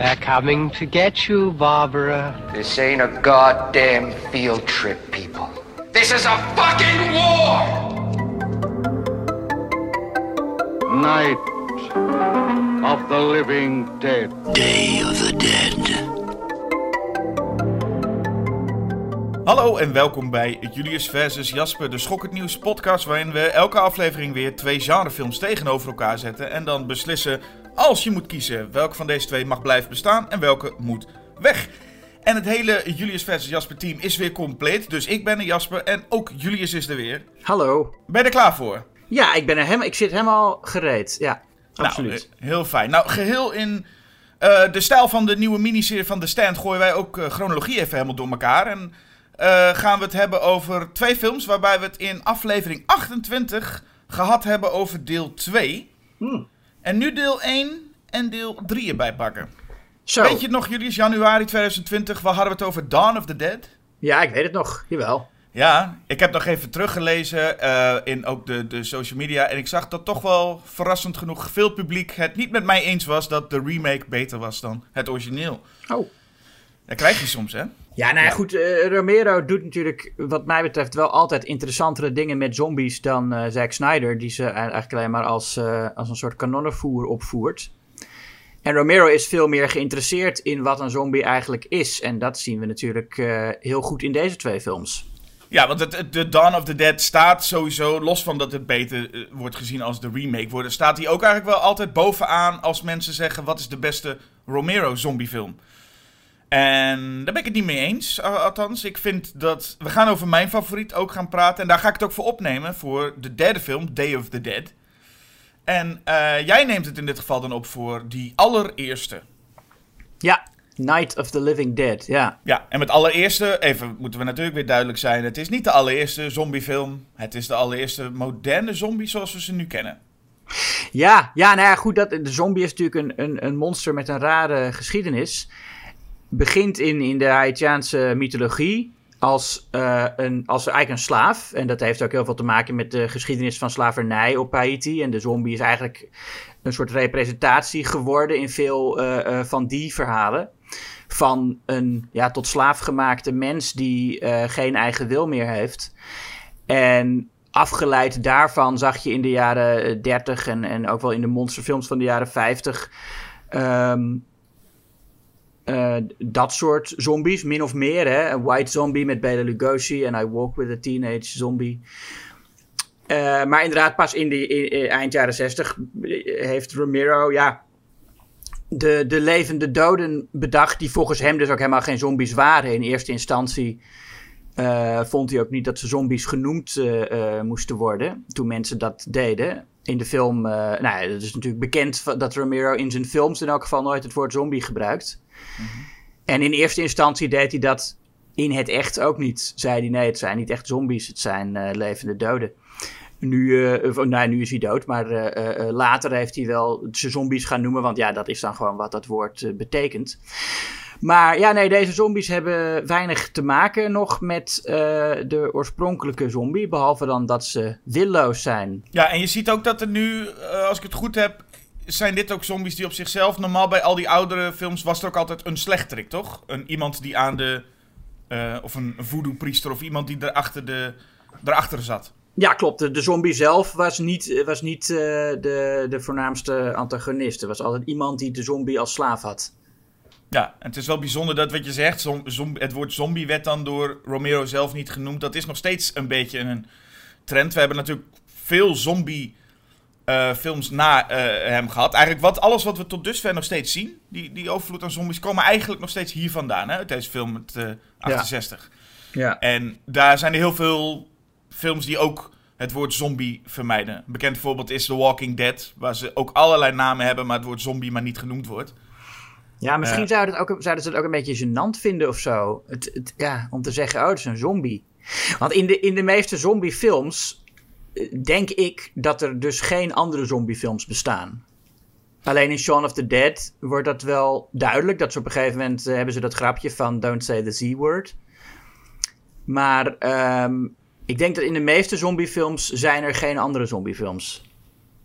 They're coming to get you, Barbara. This ain't a goddamn field trip, people. This is a fucking war! Night of the Living Dead. Day of the Dead. Hallo en welkom bij Julius versus Jasper, de Schokkend Nieuws podcast, waarin we elke aflevering weer twee genrefilms tegenover elkaar zetten en dan beslissen, als je moet kiezen, welke van deze twee mag blijven bestaan en welke moet weg. En het hele Julius versus Jasper team is weer compleet, dus ik ben er Jasper en ook Julius is er weer. Hallo. Ben je er klaar voor? Ja, ik, ben er helemaal, ik zit helemaal gereed. Ja, absoluut. Nou, eh, heel fijn. Nou, geheel in uh, de stijl van de nieuwe miniserie van The Stand gooien wij ook uh, chronologie even helemaal door elkaar. En uh, gaan we het hebben over twee films waarbij we het in aflevering 28 gehad hebben over deel 2. Hmm. En nu deel 1 en deel 3 erbij pakken. Zo. Weet je het nog, Julius? Januari 2020, waar hadden we het over? Dawn of the Dead? Ja, ik weet het nog. Jawel. Ja, ik heb nog even teruggelezen uh, in ook de, de social media. En ik zag dat toch wel verrassend genoeg veel publiek het niet met mij eens was dat de remake beter was dan het origineel. Oh. Dat krijg je soms, hè? Ja, nou ja, goed. Uh, Romero doet natuurlijk, wat mij betreft, wel altijd interessantere dingen met zombies dan uh, Zack Snyder. Die ze eigenlijk alleen maar als, uh, als een soort kanonnenvoer opvoert. En Romero is veel meer geïnteresseerd in wat een zombie eigenlijk is. En dat zien we natuurlijk heel goed in deze twee films. Ja, want het, het, de Dawn of the Dead staat sowieso, los van dat het beter wordt gezien als de remake wordt, staat hij ook eigenlijk wel altijd bovenaan als mensen zeggen wat is de beste Romero zombiefilm. En daar ben ik het niet mee eens, althans. Ik vind dat... We gaan over mijn favoriet ook gaan praten. En daar ga ik het ook voor opnemen, voor de derde film, Day of the Dead. En uh, jij neemt het in dit geval dan op voor die allereerste. Ja, Night of the Living Dead, ja. Ja, en met allereerste, even moeten we natuurlijk weer duidelijk zijn... het is niet de allereerste zombiefilm. Het is de allereerste moderne zombie zoals we ze nu kennen. Ja, ja nou ja, goed, dat, de zombie is natuurlijk een, een, een monster met een rare geschiedenis begint in, in de Haitiaanse mythologie als, uh, een, als eigenlijk een slaaf. En dat heeft ook heel veel te maken met de geschiedenis van slavernij op Haiti. En de zombie is eigenlijk een soort representatie geworden in veel uh, uh, van die verhalen. Van een ja, tot slaaf gemaakte mens die geen eigen wil meer heeft. En afgeleid daarvan zag je in de jaren 30 en, en ook wel in de monsterfilms van de jaren 50. Um, uh, dat soort zombies, min of meer. Hè? Een White Zombie met Bela Lugosi en I Walk with a Teenage Zombie. Uh, maar inderdaad, pas in de in, in, eind jaren 60 heeft Romero ja, de, de levende doden bedacht, die volgens hem dus ook helemaal geen zombies waren. In eerste instantie vond hij ook niet dat ze zombies genoemd moesten worden, toen mensen dat deden. In de film, nou, het is natuurlijk bekend dat Romero in zijn films in elk geval nooit het woord zombie gebruikt. En in eerste instantie deed hij dat in het echt ook niet. Zei hij nee, het zijn niet echt zombies, het zijn uh, levende doden. Nu, uh, nee, nu is hij dood, maar uh, later heeft hij wel ze zombies gaan noemen, want ja, dat is dan gewoon wat dat woord betekent. Maar ja, nee, deze zombies hebben weinig te maken nog met de oorspronkelijke zombie. Behalve dan dat ze willoos zijn. Ja, en je ziet ook dat er nu, als ik het goed heb, zijn dit ook zombies die op zichzelf... Normaal bij al die oudere films was er ook altijd een slechterik, toch? Een, iemand die aan de... Uh, of een voodoo-priester of iemand die erachter, de, erachter zat. Ja, klopt. De, de zombie zelf was niet, was niet uh, de, de voornaamste antagonist. Er was altijd iemand die de zombie als slaaf had. Ja, en het is wel bijzonder dat wat je zegt, zom, zom, het woord zombie werd dan door Romero zelf niet genoemd. Dat is nog steeds een beetje een trend. We hebben natuurlijk veel zombie uh, films na uh, hem gehad. Eigenlijk wat, alles wat we tot dusver nog steeds zien, die, die overvloed aan zombies, komen eigenlijk nog steeds hier vandaan, hè, uit deze film met uh, 68. Ja. ja. En daar zijn er heel veel films die ook het woord zombie vermijden. Een bekend voorbeeld is The Walking Dead, waar ze ook allerlei namen hebben, maar het woord zombie maar niet genoemd wordt. Ja, misschien zouden, het ook, zouden ze het ook een beetje gênant vinden of zo. Het, het, ja, om te zeggen, oh, het is een zombie. Want in de, in de meeste zombiefilms denk ik dat er dus geen andere zombiefilms bestaan. Alleen in Shaun of the Dead wordt dat wel duidelijk. Dat ze op een gegeven moment uh, hebben ze dat grapje van don't say the Z-word. Maar um, ik denk dat in de meeste zombiefilms zijn er geen andere zombiefilms.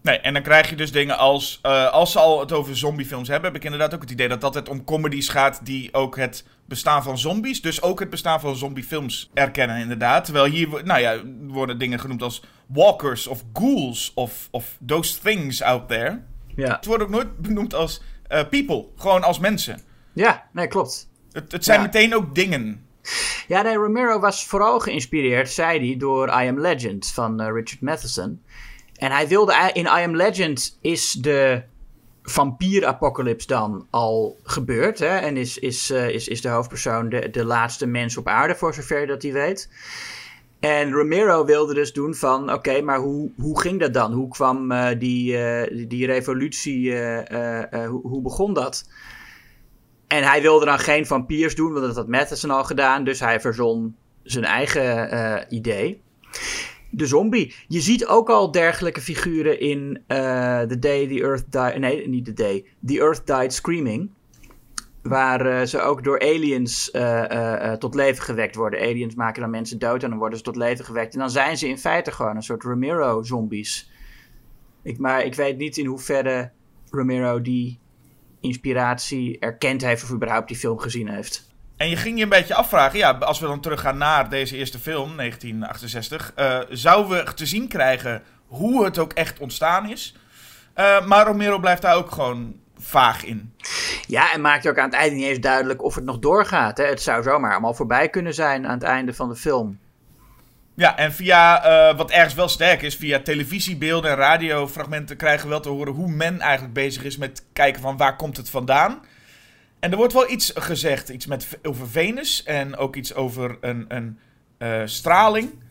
Nee, en dan krijg je dus dingen als... eh, als ze al het over zombiefilms hebben... heb ik inderdaad ook het idee dat dat het om comedies gaat... die ook het bestaan van zombies... dus ook het bestaan van zombiefilms erkennen inderdaad. Terwijl hier nou ja, worden dingen genoemd als walkers of ghouls... of, of those things out there. Ja, Het wordt ook nooit benoemd als eh, people. Gewoon als mensen. ja nee, klopt. Het, het zijn Ja. meteen ook dingen. Ja, nee, Romero was vooral geïnspireerd, zei hij, door I Am Legend van eh, Richard Matheson. En hij wilde, in I Am Legend is de vampierapocalypse dan al gebeurd. Hè? En is, is, eh, is, is de hoofdpersoon de, de laatste mens op aarde, voor zover dat hij weet. En Romero wilde dus doen van, oké, maar hoe, hoe ging dat dan? Hoe kwam eh, die, eh, die, revolutie, eh, hoe, hoe begon dat? En hij wilde dan geen vampiers doen, want dat had Matheson al gedaan. Dus hij verzon zijn eigen idee. De zombie. Je ziet ook al dergelijke figuren in The Day the Earth Died... Nee, niet The Day. The Earth Died Screaming. Waar eh, ze ook door aliens eh, eh, tot leven gewekt worden. Aliens maken dan mensen dood en dan worden ze tot leven gewekt. En dan zijn ze in feite gewoon een soort Romero-zombies. Ik, maar ik weet niet in hoeverre Romero die inspiratie erkend heeft of überhaupt die film gezien heeft. En je ging je een beetje afvragen, ja, als we dan teruggaan naar deze eerste film, 1968, eh, zouden we te zien krijgen hoe het ook echt ontstaan is. Maar Romero blijft daar ook gewoon vaag in. Ja, en maakt ook aan het einde niet eens duidelijk of het nog doorgaat. Hè? Het zou zomaar allemaal voorbij kunnen zijn aan het einde van de film. Ja, en via, eh, wat ergens wel sterk is, via televisiebeelden en radiofragmenten krijgen we wel te horen hoe men eigenlijk bezig is met kijken van waar komt het vandaan. En er wordt wel iets gezegd, iets met, over Venus en ook iets over een, een eh, straling.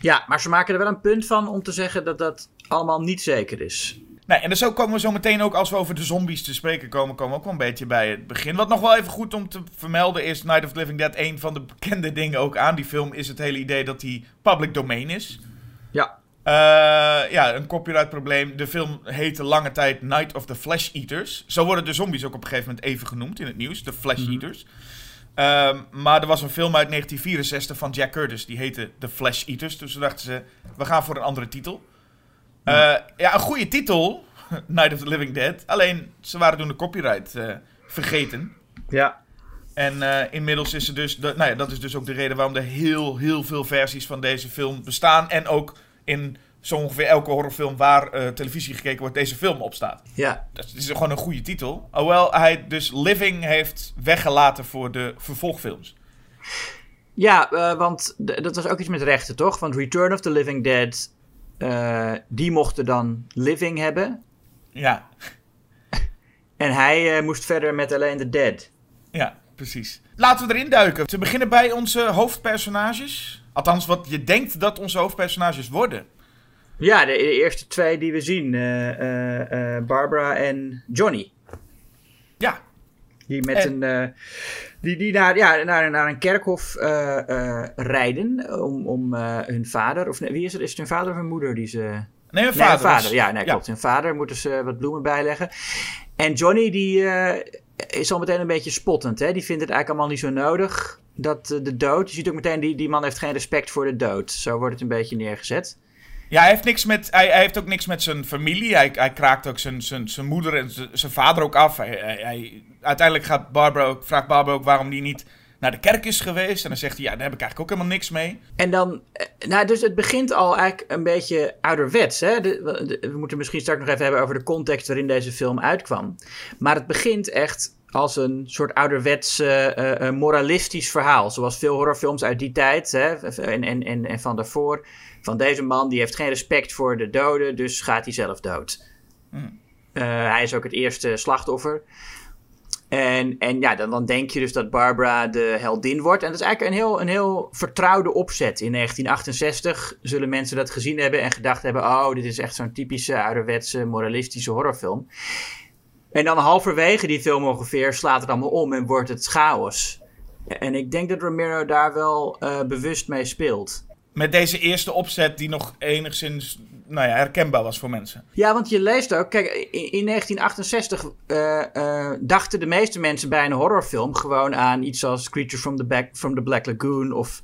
Ja, maar ze maken er wel een punt van om te zeggen dat dat allemaal niet zeker is. Nee, en dus zo komen we zo meteen ook, als we over de zombies te spreken komen, komen we ook wel een beetje bij het begin. Wat nog wel even goed om te vermelden is Night of the Living Dead. Een van de bekende dingen ook aan die film is het hele idee dat die public domain is. Ja. Eh, ja, een copyright probleem. De film heette lange tijd Night of the Flesh Eaters. Zo worden de zombies ook op een gegeven moment even genoemd in het nieuws. De Flesh Eaters. Ehm, maar er was een film uit 1964 van Jack Curtis. Die heette The Flesh Eaters. Dus toen dachten ze, we gaan voor een andere titel. Ja, ja een goede titel. Night of the Living Dead. Alleen, ze waren toen de copyright eh, vergeten. Ja. En eh, inmiddels is er dus, de, nou ja, dat is dus ook de reden waarom er heel, heel veel versies van deze film bestaan. En ook in zo ongeveer elke horrorfilm waar eh, televisie gekeken wordt, deze film op staat. Ja. Dat is gewoon een goede titel. Hoewel hij dus Living heeft weggelaten voor de vervolgfilms. Ja, eh, want dat was ook iets met rechten, toch? Want Return of the Living Dead, eh, die mochten dan Living hebben. Ja, En hij eh, moest verder met alleen The Dead. ja, precies. Laten we erin duiken. Te beginnen bij onze hoofdpersonages. Althans, wat je denkt dat onze hoofdpersonages worden. Ja, de, de eerste twee die we zien. eh, Barbara en Johnny. Ja, Die met En- een. Eh, die, die naar, ja, naar, naar een kerkhof eh, eh, rijden. Om, om eh, hun vader. Of nee, wie is het? Is het hun vader of hun moeder die ze. nee, vader. hun vader. was- Ja, nee, klopt. Hun vader moeten ze wat bloemen bijleggen. En Johnny, die eh, is al meteen een beetje spottend. Hè? Die vindt het eigenlijk allemaal niet zo nodig. Dat eh, de dood. Je ziet ook meteen, die, die man heeft geen respect voor de dood. Zo wordt het een beetje neergezet. Ja, hij heeft, niks met, hij, hij heeft ook niks met zijn familie. Hij, hij kraakt ook zijn, zijn, zijn moeder en zijn, zijn vader ook af. Hij, hij, uiteindelijk gaat Barbara vraagt Barbara ook waarom hij niet naar de kerk is geweest. En dan zegt hij, ja, daar heb ik eigenlijk ook helemaal niks mee. En dan, eh, nou, dus het begint al eigenlijk een beetje ouderwets. Hè? We moeten misschien straks nog even hebben over de context waarin deze film uitkwam. Maar het begint echt als een soort ouderwets eh, eh, moralistisch verhaal. Zoals veel horrorfilms uit die tijd hè? En, en, en van daarvoor. Van deze man die heeft geen respect voor de doden, dus gaat hij zelf dood. Eh, hij is ook het eerste slachtoffer. En, en ja, dan, dan denk je dus dat Barbara de heldin wordt. En dat is eigenlijk een heel, een heel vertrouwde opzet. In 1968 zullen mensen dat gezien hebben en gedacht hebben... oh, dit is echt zo'n typische ouderwetse moralistische horrorfilm. En dan halverwege die film ongeveer slaat het allemaal om en wordt het chaos. En ik denk dat Romero daar wel eh, bewust mee speelt. Met deze eerste opzet die nog enigszins nou ja, herkenbaar was voor mensen. Ja, want je leest ook, kijk, in, in 1968 eh, eh, dachten de meeste mensen bij een horrorfilm gewoon aan iets als Creature from the, the Black Lagoon of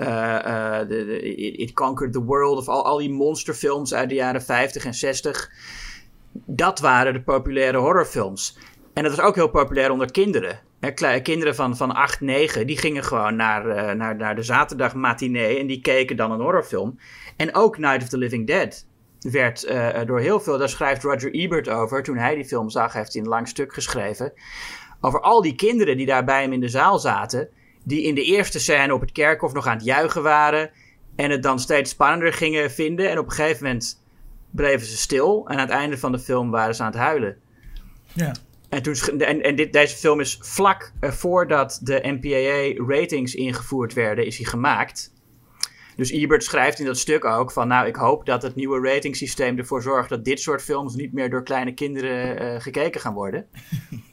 eh, eh, It Conquered the World of al, al die monsterfilms uit de jaren 50 en 60. Dat waren de populaire horrorfilms. En dat was ook heel populair onder kinderen. Kinderen van, van 8, 9, die gingen gewoon naar, eh, naar, naar de zaterdag matinee en die keken dan een horrorfilm. En ook Night of the Living Dead werd eh, door heel veel, daar schrijft Roger Ebert over, toen hij die film zag, heeft hij een lang stuk geschreven, over al die kinderen die daar bij hem in de zaal zaten, die in de eerste scène op het kerkhof nog aan het juichen waren en het dan steeds spannender gingen vinden en op een gegeven moment bleven ze stil en aan het einde van de film waren ze aan het huilen. Ja. En, toen, en, en dit, deze film is vlak eh, voordat de MPAA ratings ingevoerd werden, is hij gemaakt. Dus Ebert schrijft in dat stuk ook van, nou, ik hoop dat het nieuwe ratingsysteem ervoor zorgt dat dit soort films niet meer door kleine kinderen eh, gekeken gaan worden.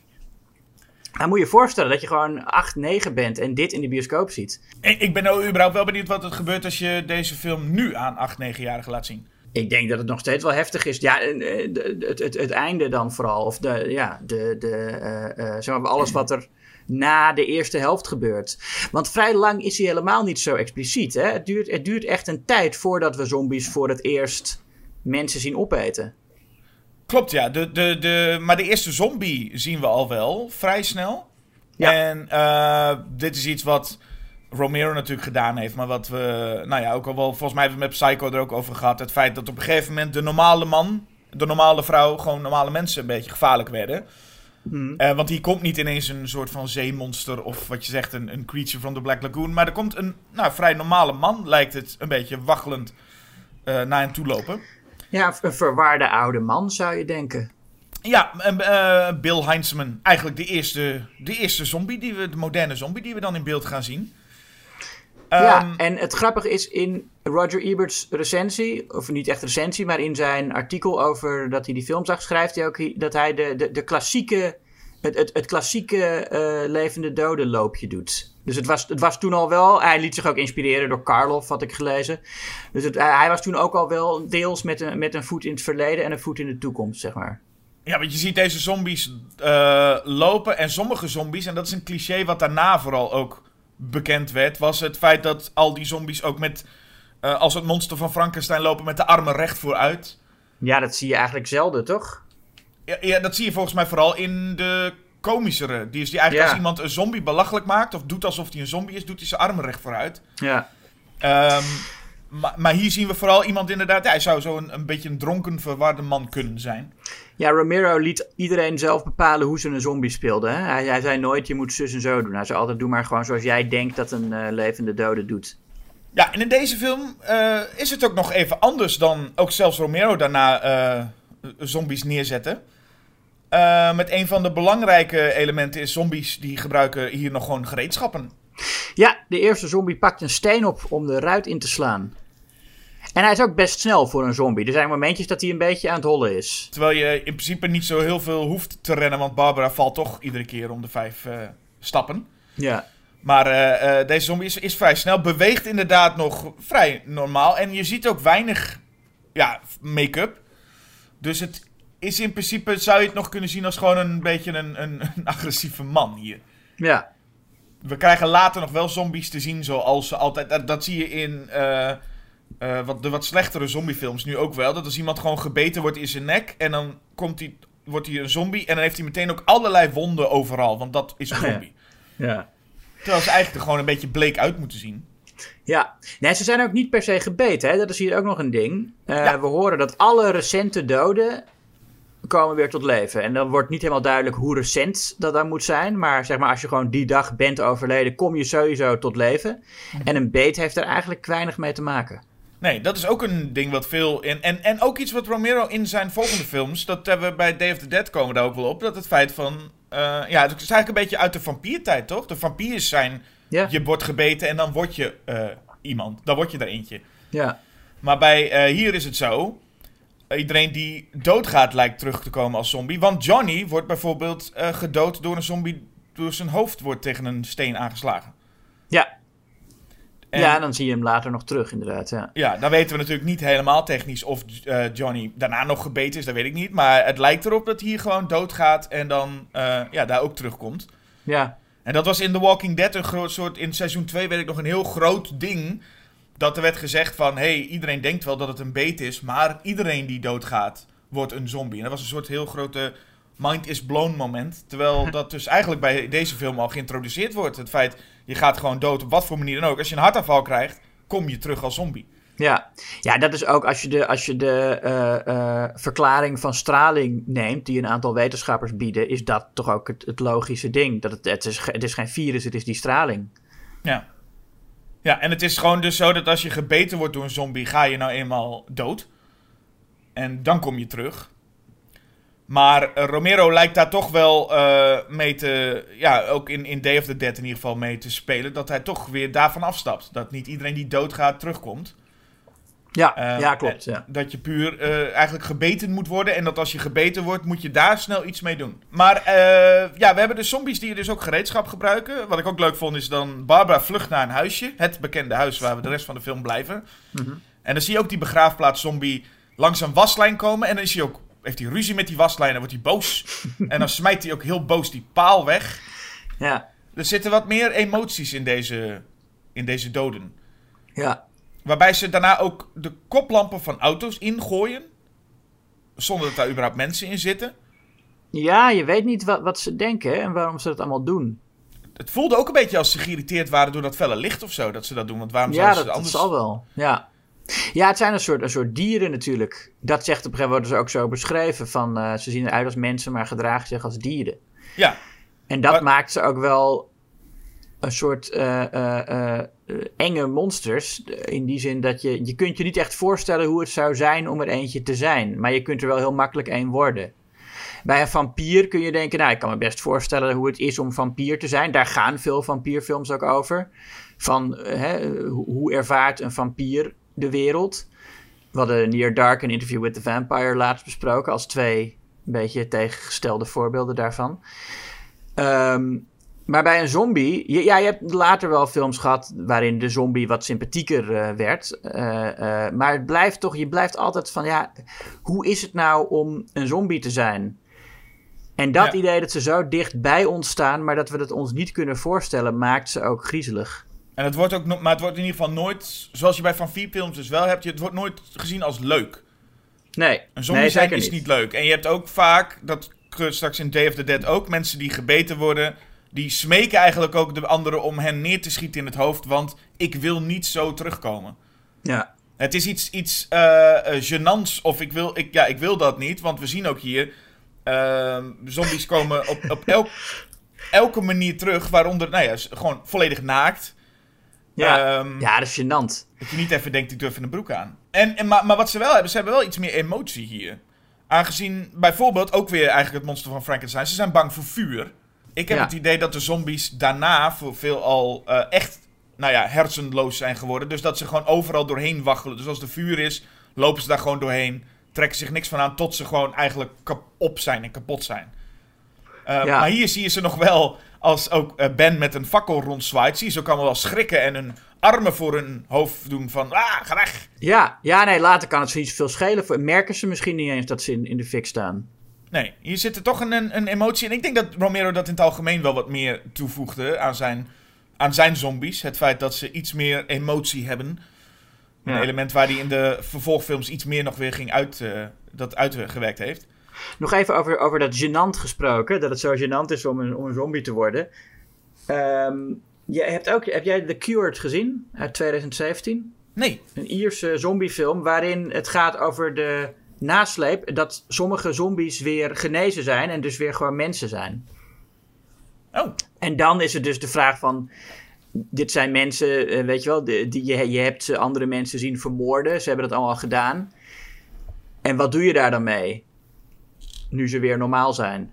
Dan moet je je voorstellen dat je gewoon 8, 9 bent en dit in de bioscoop ziet. Ik, ik ben nou überhaupt wel benieuwd wat er gebeurt als je deze film nu aan 8, 9-jarigen laat zien. Ik denk dat het nog steeds wel heftig is. Ja, eh, het, het, het einde dan vooral. Of de, ja, de, de, eh, eh, zeg maar alles wat er na de eerste helft gebeurt. Want vrij lang is hij helemaal niet zo expliciet. Hè? Het, duurt, het duurt echt een tijd voordat we zombies voor het eerst mensen zien opeten. Klopt, ja. De, de, de, maar de eerste zombie zien we al wel, vrij snel. Ja. En dit is iets wat Romero natuurlijk gedaan heeft, maar wat we, nou ja, ook al wel, volgens mij hebben we het met Psycho er ook over gehad. Het feit dat op een gegeven moment de normale man, de normale vrouw, gewoon normale mensen een beetje gevaarlijk werden. Eh, want hier komt niet ineens een soort van zeemonster of wat je zegt, een, een creature from the Black Lagoon. Maar er komt een nou, vrij normale man, lijkt het, een beetje waggelend eh, naar hem toe lopen. Ja, een verwaarde oude man zou je denken. Ja, eh, Bill Heinzman. Eigenlijk de eerste, de eerste zombie, die we, de moderne zombie die we dan in beeld gaan zien. Ja, Ehm, en het grappige is in Roger Ebert's recensie, of niet echt recensie, maar in zijn artikel over dat hij die film zag, schrijft hij ook dat hij de, de, de klassieke, het, het, het klassieke eh, levende doden loopje doet. Dus het was, het was toen al wel, hij liet zich ook inspireren door Karloff, had ik gelezen. Dus het, hij hij was toen ook al wel deels met een, met een voet in het verleden en een voet in de toekomst, zeg maar. Ja, want je ziet deze zombies eh, lopen. En sommige zombies, en dat is een cliché wat daarna vooral ook bekend werd, was het feit dat al die zombies ook met, eh, als het monster van Frankenstein lopen, met de armen recht vooruit. Ja, dat zie je eigenlijk zelden, toch? Ja, ja, dat zie je volgens mij vooral in de komischere. Die is die eigenlijk Ja. als iemand een zombie belachelijk maakt, of doet alsof hij een zombie is, doet hij zijn armen recht vooruit. Ja. Ehm, maar, maar hier zien we vooral iemand inderdaad. Ja, hij zou zo een, een beetje een dronken, verwarde man kunnen zijn. Ja, Romero liet iedereen zelf bepalen hoe ze een zombie speelde. Hè? Hij, hij zei nooit, je moet zus en zo doen. Hij zei altijd, doe maar gewoon zoals jij denkt dat een eh, levende dode doet. Ja, en in deze film eh, is het ook nog even anders dan ook zelfs Romero daarna eh, zombies neerzetten. Met een van de belangrijke elementen is zombies die gebruiken hier nog gewoon gereedschappen. Ja, de eerste zombie pakt een steen op om de ruit in te slaan. En hij is ook best snel voor een zombie. Er zijn momentjes dat hij een beetje aan het hollen is. Terwijl je in principe niet zo heel veel hoeft te rennen, want Barbara valt toch iedere keer om de vijf eh, stappen. Ja. Maar eh, eh, deze zombie is, is vrij snel. Beweegt inderdaad nog vrij normaal. En je ziet ook weinig ja, make-up. Dus het is in principe, zou je het nog kunnen zien als gewoon een beetje een, een, een agressieve man hier. Ja. We krijgen later nog wel zombies te zien zoals ze altijd... Dat, dat zie je in eh, wat, de wat slechtere zombiefilms nu ook wel. Dat als iemand gewoon gebeten wordt in zijn nek en dan komt hij, wordt hij een zombie... en dan heeft hij meteen ook allerlei wonden overal, want dat is een Oh ja. zombie. Ja. Terwijl ze eigenlijk er gewoon een beetje bleek uit moeten zien. Ja, nee, ze zijn ook niet per se gebeten. Hè? Dat is hier ook nog een ding. Eh, Ja. We horen dat alle recente doden komen weer tot leven. En dan wordt niet helemaal duidelijk hoe recent dat dan moet zijn. Maar zeg maar, als je gewoon die dag bent overleden, kom je sowieso tot leven. En een beet heeft er eigenlijk weinig mee te maken. Nee, dat is ook een ding wat veel. In, en, en ook iets wat Romero in zijn volgende films. Dat hebben we bij Day of the Dead komen daar ook wel op. Dat het feit van. eh, ja, het is eigenlijk een beetje uit de vampiertijd, toch? De vampiers zijn. Je wordt gebeten en dan word je eh, iemand. Dan word je er eentje. ja. Maar bij eh, hier is het zo. Iedereen die doodgaat lijkt terug te komen als zombie. Want Johnny wordt bijvoorbeeld gedood door een zombie. Door zijn hoofd wordt tegen een steen aangeslagen. ja. En- Ja, dan zie je hem later nog terug, inderdaad. Ja. Ja, dan weten we natuurlijk niet helemaal technisch of eh, Johnny daarna nog gebeten is, dat weet ik niet. Maar het lijkt erop dat hij hier gewoon doodgaat en dan eh, ja, daar ook terugkomt. ja. En dat was in The Walking Dead een groot soort, in seizoen 2 weet ik nog een heel groot ding. Dat er werd gezegd van, hey, iedereen denkt wel dat het een beet is, maar iedereen die doodgaat wordt een zombie. En dat was een soort heel grote mind is blown moment. Terwijl dat dus eigenlijk bij deze film al geïntroduceerd wordt. Het feit, je gaat gewoon dood op wat voor manier dan ook. Als je een hartaanval krijgt, kom je terug als zombie. Ja. ja, dat is ook als je de, als je de eh, eh, verklaring van straling neemt, die een aantal wetenschappers bieden, is dat toch ook het, het logische ding. Dat het, het, is, het is geen virus, het is die straling. Ja. Ja, en het is gewoon dus zo dat als je gebeten wordt door een zombie, ga je nou eenmaal dood. En dan kom je terug. Maar eh, Romero lijkt daar toch wel eh, mee te. Ja, ook in, in Day of the Dead in ieder geval mee te spelen. Dat hij toch weer daarvan afstapt. Dat niet iedereen die doodgaat terugkomt. Ja, Eh, ja klopt. Ja. Dat je puur eigenlijk gebeten moet worden. En dat als je gebeten wordt, moet je daar snel iets mee doen. Maar ja, we hebben dus zombies die dus ook gereedschap gebruiken. Wat ik ook leuk vond is dan Barbara vlucht naar een huisje. Het bekende huis waar we de rest van de film blijven. Mhm. En dan zie je ook die begraafplaats zombie langs een waslijn komen. En dan is hij ook, heeft hij ruzie met die waslijn en wordt hij boos. en dan smijt hij ook heel boos die paal weg. Ja, Er zitten wat meer emoties in deze, in deze doden. ja. Waarbij ze daarna ook de koplampen van auto's ingooien. Zonder dat daar überhaupt mensen in zitten. ja, je weet niet wat, wat ze denken hè, en waarom ze dat allemaal doen. Het voelde ook een beetje als ze geïrriteerd waren door dat felle licht of zo. Dat ze dat doen. Want waarom Ja, zouden dat, ze dat anders... zal wel. Ja. Ja, het zijn een soort, een soort dieren natuurlijk. Dat zegt op een gegeven moment worden ze ook zo beschreven. Van, eh, ze zien eruit als mensen, maar gedragen zich als dieren. Ja, En dat Maar- maakt ze ook wel een soort eh, eh, enge monsters. In die zin dat je, je kunt je niet echt voorstellen hoe het zou zijn om er eentje te zijn. Maar je kunt er wel heel makkelijk één worden. Bij een vampier kun je denken, nou, ik kan me best voorstellen hoe het is om vampier te zijn. Daar gaan veel vampierfilms ook over. Van hè, hoe ervaart een vampier de wereld. We hadden Near Dark en Interview with the Vampire laatst besproken als twee een beetje tegengestelde voorbeelden daarvan. Ehm, maar bij een zombie, je- ja, je hebt later wel films gehad waarin de zombie wat sympathieker eh, werd. Eh, eh, maar het blijft toch, je blijft altijd van, ja, hoe is het nou om een zombie te zijn? En dat Ja. idee dat ze zo dicht bij ons staan, maar dat we het ons niet kunnen voorstellen, maakt ze ook griezelig. En het wordt ook no- maar het wordt in ieder geval nooit, zoals je bij vampierfilms dus wel hebt, je- het wordt nooit gezien als leuk. Nee, Een zombie nee, zijn is niet leuk. En je hebt ook vaak, dat straks in Day of the Dead ook, mensen die gebeten worden, die smeken eigenlijk ook de anderen om hen neer te schieten in het hoofd, want ik wil niet zo terugkomen. Ja, Het is iets, iets eh eh, gênants, of ik wil, ik, ja, ik wil dat niet, want we zien ook hier, ehm, zombies komen op, op elk, elke manier terug, waaronder, nou ja, gewoon volledig naakt. Ja. Ehm, ja dat is gênant. dat je niet even denkt, ik durf in een broek aan. En, en, maar, maar wat ze wel hebben, ze hebben wel iets meer emotie hier. Aangezien bijvoorbeeld ook weer eigenlijk het monster van Frankenstein, ze zijn bang voor vuur. Ik heb Ja. het idee dat de zombies daarna voor veel al eh, echt, nou ja, hersenloos zijn geworden. Dus dat ze gewoon overal doorheen waggelen. Dus als er vuur is, lopen ze daar gewoon doorheen. Trekken zich niks van aan tot ze gewoon eigenlijk kap- op zijn en kapot zijn. Eh, Ja. Maar hier zie je ze nog wel, als ook eh, Ben met een fakkel rondzwaait, zie je ze ook allemaal wel schrikken en hun armen voor hun hoofd doen van, ah, ga weg. Ja, ja, nee, later kan het ze niet zoveel schelen. Merken ze misschien niet eens dat ze in, in de fik staan. Nee, hier zit er toch een, een, emotie in. Ik denk dat Romero dat in het algemeen wel wat meer toevoegde aan zijn, aan zijn zombies. Het feit dat ze iets meer emotie hebben. Een Ja. element waar hij in de vervolgfilms iets meer nog weer ging uit, eh, dat uitgewerkt heeft. Nog even over, over dat gênant gesproken. Dat het zo gênant is om een, om een zombie te worden. Ehm, je hebt ook, heb jij The Cured gezien uit 2017? Nee, Een Ierse zombiefilm waarin het gaat over de nasleep dat sommige zombies weer genezen zijn en dus weer gewoon mensen zijn. oh, En dan is het dus de vraag van. Dit zijn mensen, eh, weet je wel, die, je, je hebt andere mensen zien vermoorden. Ze hebben dat allemaal gedaan. En wat doe je daar dan mee? Nu ze weer normaal zijn.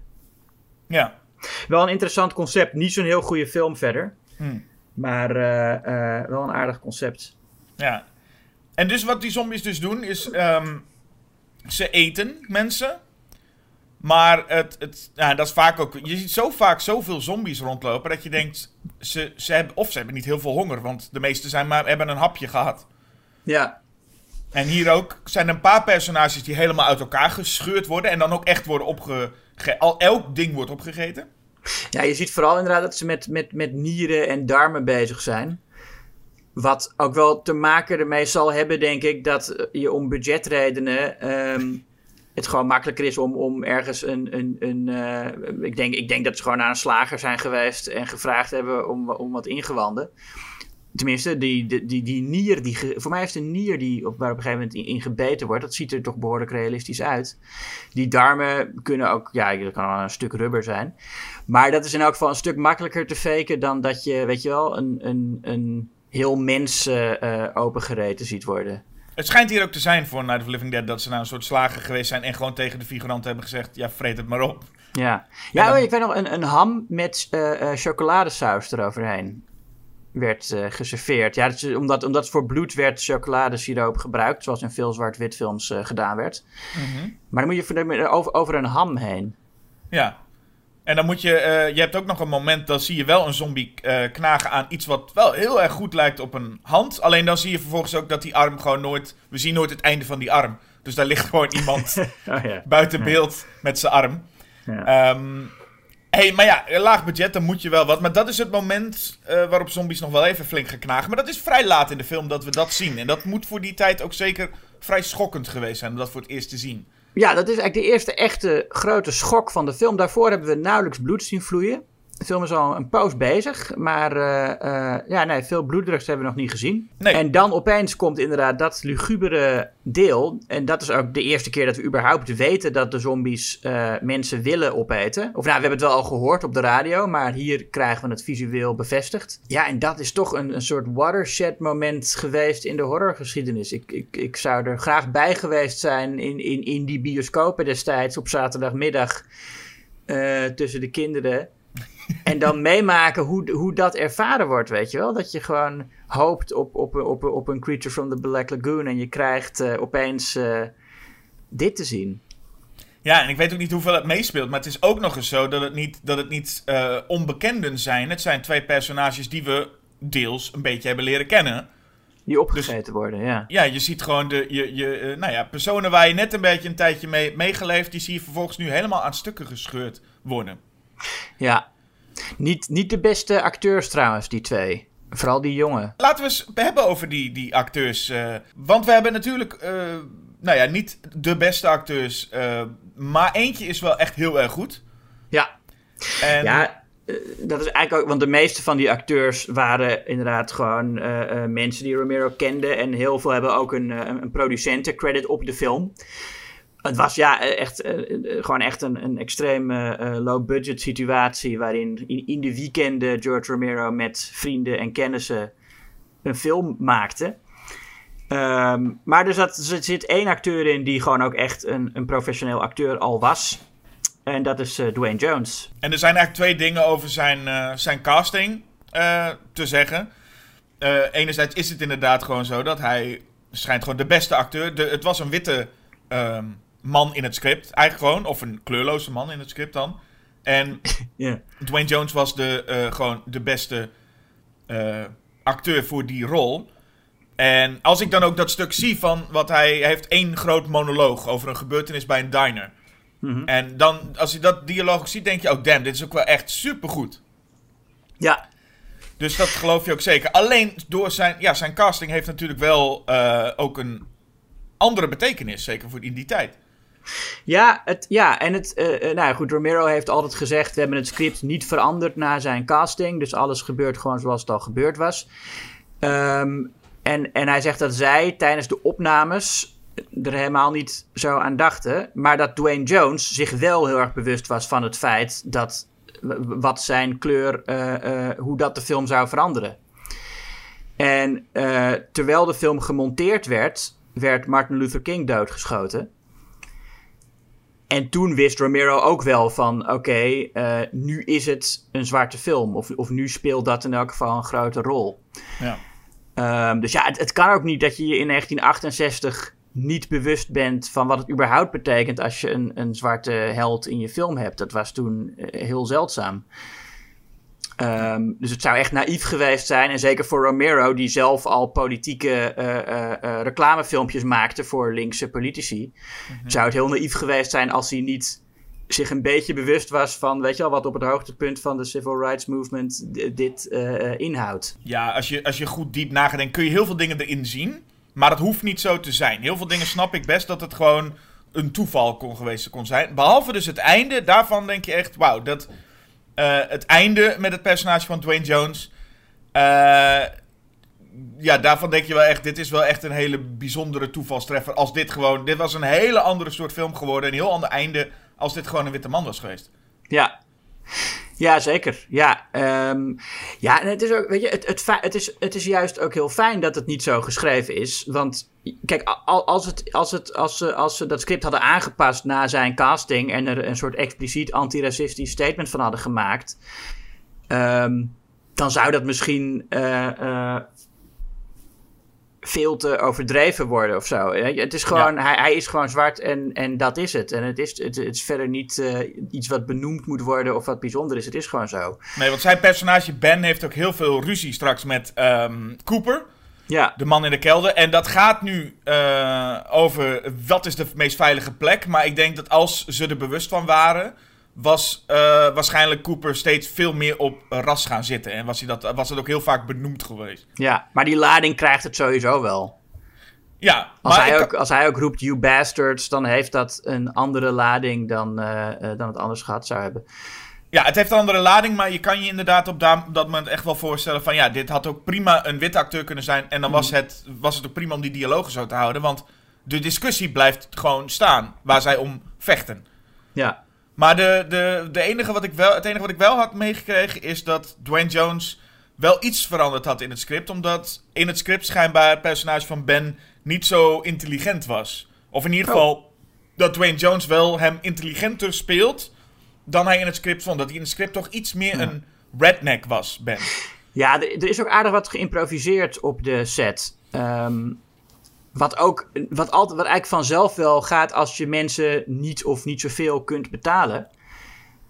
ja. Wel een interessant concept. Niet zo'n heel goede film verder. Hm. Maar eh, eh, wel een aardig concept. Ja. En dus wat die zombies dus doen is... ehm, ze eten mensen. Maar het, het, ja, dat is vaak ook. Je ziet zo vaak zoveel zombies rondlopen dat je denkt. Ze, ze hebben, of ze hebben niet heel veel honger, want de meeste zijn maar, hebben een hapje gehad. Ja. En hier ook zijn een paar personages die helemaal uit elkaar gescheurd worden. En dan ook echt worden opgegeten. Al elk ding wordt opgegeten. Ja, je ziet vooral inderdaad dat ze met, met, met nieren en darmen bezig zijn. Wat ook wel te maken ermee zal hebben, denk ik, dat je om budgetredenen ehm, het gewoon makkelijker is om, om ergens een. een, een eh, ik, denk, ik denk dat ze gewoon naar een slager zijn geweest en gevraagd hebben om, om wat ingewanden. Tenminste, die, die, die, die nier, die, ge- voor mij het een nier die op, waar op een gegeven moment in, in gebeten wordt. Dat ziet er toch behoorlijk realistisch uit. Die darmen kunnen ook, ja, dat kan wel een stuk rubber zijn. Maar dat is in elk geval een stuk makkelijker te faken dan dat je, weet je wel, een, een, een heel mens eh, opengereten ziet worden. Het schijnt hier ook te zijn voor Night of the Living Dead dat ze naar een soort slager geweest zijn en gewoon tegen de figuranten hebben gezegd: ja, vreet het maar op. Ja, ja dan- oh, ik weet nog, een, een ham met eh, chocoladesaus eroverheen werd eh, geserveerd. Ja, dat is omdat, omdat voor bloed werd chocoladesiroop gebruikt, zoals in veel zwart-wit films eh, gedaan werd. Maar dan moet je voor- over, over een ham heen. Ja. En dan moet je, eh, je hebt ook nog een moment, dan zie je wel een zombie eh, knagen aan iets wat wel heel erg goed lijkt op een hand. Alleen dan zie je vervolgens ook dat die arm gewoon nooit, we zien nooit het einde van die arm. Dus daar ligt gewoon iemand Oh ja. buiten beeld met zijn arm. Ja. Ehm, hey, maar ja, laag budget, dan moet je wel wat. Maar dat is het moment eh, waarop zombies nog wel even flink gaan knagen. Maar dat is vrij laat in de film dat we dat zien. En dat moet voor die tijd ook zeker vrij schokkend geweest zijn om dat voor het eerst te zien. Ja, dat is eigenlijk de eerste echte grote schok van de film. Daarvoor hebben we nauwelijks bloed zien vloeien. De film is al een poos bezig, maar eh, eh, ja, nee, veel bloeddrugs hebben we nog niet gezien. Nee. En dan opeens komt inderdaad dat lugubere deel. En dat is ook de eerste keer dat we überhaupt weten dat de zombies eh, mensen willen opeten. Of nou, we hebben het wel al gehoord op de radio, maar hier krijgen we het visueel bevestigd. Ja, en dat is toch een, een soort watershed moment geweest in de horrorgeschiedenis. Ik, ik, ik zou er graag bij geweest zijn in, in, in die bioscopen destijds op zaterdagmiddag tussen de kinderen. En dan meemaken hoe, hoe dat ervaren wordt, weet je wel? Dat je gewoon hoopt op, op, op, op een Creature from the Black Lagoon en je krijgt eh, opeens eh, dit te zien. Ja, en ik weet ook niet hoeveel het meespeelt. Maar het is ook nog eens zo dat het niet, dat het niet eh, onbekenden zijn. Het zijn twee personages die we deels een beetje hebben leren kennen. Die opgegeten worden, ja. Ja, je ziet gewoon de je, je, nou ja, personen waar je net een beetje een tijdje mee meegeleefd. Die zie je vervolgens nu helemaal aan stukken gescheurd worden. Ja. Niet, niet de beste acteurs trouwens, die twee. Vooral die jongen. Laten we eens hebben over die, die acteurs. eh, want we hebben natuurlijk, eh, nou ja, niet de beste acteurs. eh, maar eentje is wel echt heel erg goed. Ja. En, Ja, dat is eigenlijk ook, want de meeste van die acteurs waren inderdaad gewoon mensen die Romero kende. En heel veel hebben ook een, een producentencredit op de film. Het was ja eh, echt, eh, eh, gewoon echt een, een extreem low-budget situatie. Waarin in, de weekenden George Romero met vrienden en kennissen een film maakte. Ehm, maar er, zat, er zit één acteur in die gewoon ook echt een, een professioneel acteur al was. En dat is Dwayne Jones. En er zijn eigenlijk twee dingen over zijn, zijn casting te zeggen. Enerzijds is het inderdaad gewoon zo dat hij schijnt gewoon de beste acteur. De, het was een witte ehm, man in het script, eigenlijk gewoon. Of een kleurloze man in het script dan. En. Dwayne Jones was de, eh, gewoon de beste eh, acteur voor die rol. En als ik dan ook dat stuk zie van wat hij, hij heeft één groot monoloog over een gebeurtenis bij een diner. En dan, als je dat dialoog ziet, denk je ook, damn, dit is ook wel echt supergoed. Ja, Dus dat geloof je ook zeker. Alleen door zijn, ja, zijn casting heeft natuurlijk wel eh, ook een andere betekenis, zeker voor in die tijd. Ja, het, ja en het, eh, eh, nou ja, goed, Romero heeft altijd gezegd, we hebben het script niet veranderd na zijn casting, dus alles gebeurt gewoon zoals het al gebeurd was. Ehm, en, en hij zegt dat zij tijdens de opnames er helemaal niet zo aan dachten, maar dat Dwayne Jones zich wel heel erg bewust was van het feit dat wat zijn kleur, eh, hoe dat de film zou veranderen. En terwijl de film gemonteerd werd, werd Martin Luther King doodgeschoten. En toen wist Romero ook wel van, oké, eh, nu is het een zwarte film. Of, of nu speelt dat in elk geval een grote rol. Ja. Ehm, dus ja, het, het kan ook niet dat je je in 1968 niet bewust bent van wat het überhaupt betekent als je een, een zwarte held in je film hebt. Dat was toen eh, heel zeldzaam. Ehm, dus het zou echt naïef geweest zijn. En zeker voor Romero, die zelf al politieke eh, eh, eh, reclamefilmpjes maakte voor linkse politici. Zou het heel naïef geweest zijn als hij niet zich een beetje bewust was van, weet je wel, wat op het hoogtepunt van de civil rights movement dit eh, inhoudt. Ja, als je, als je goed diep nagedenkt, kun je heel veel dingen erin zien. Maar dat hoeft niet zo te zijn. Heel veel dingen snap ik best dat het gewoon een toeval kon geweest kon zijn. Behalve dus het einde. Daarvan denk je echt, wauw, dat... eh, het einde met het personage van Dwayne Jones. eh, ja, daarvan denk je wel echt, dit is wel echt een hele bijzondere toevalstreffer. Als dit gewoon, dit was een hele andere soort film geworden. Een heel ander einde als dit gewoon een witte man was geweest. Ja. Ja, zeker. Ja, ehm, ja en het is ook, weet je, het, het, het, is, het is juist ook heel fijn dat het niet zo geschreven is. Want kijk, al- als, het, als, het, als, ze, als ze dat script hadden aangepast na zijn casting en er een soort expliciet antiracistisch statement van hadden gemaakt, ehm, dan zou dat misschien eh, eh, veel te overdreven worden of zo. Het is gewoon, hij, hij is gewoon zwart en, en dat is het. En het is, het, het is verder niet eh, iets wat benoemd moet worden of wat bijzonder is. Het is gewoon zo. Nee, want zijn personage Ben heeft ook heel veel ruzie straks met ehm, Cooper. Ja, De man in de kelder. En dat gaat nu eh, over wat is de meest veilige plek. Maar ik denk dat als ze er bewust van waren, was eh, waarschijnlijk Cooper steeds veel meer op ras gaan zitten. En was, hij dat, was het ook heel vaak benoemd geweest. ja, maar die lading krijgt het sowieso wel. Ja, Als, maar hij ook, als hij ook roept, you bastards, dan heeft dat een andere lading dan, eh, eh, dan het anders gehad zou hebben. ja, het heeft een andere lading. Maar je kan je inderdaad op da- dat moment echt wel voorstellen van... Ja, dit had ook prima een witte acteur kunnen zijn. En dan was, het, was het ook prima om die dialogen zo te houden. Want de discussie blijft gewoon staan waar zij om vechten. Ja, Maar de, de, de enige wat ik wel, het enige wat ik wel had meegekregen is dat Dwayne Jones wel iets veranderd had in het script. Omdat in het script schijnbaar het personage van Ben niet zo intelligent was. Of in ieder geval dat Dwayne Jones wel hem intelligenter speelt dan hij in het script vond. Dat hij in het script toch iets meer een redneck was, Ben. Ja, er, er is ook aardig wat geïmproviseerd op de set. Ehm, wat ook, wat, altijd, wat eigenlijk vanzelf wel gaat als je mensen niet of niet zoveel kunt betalen.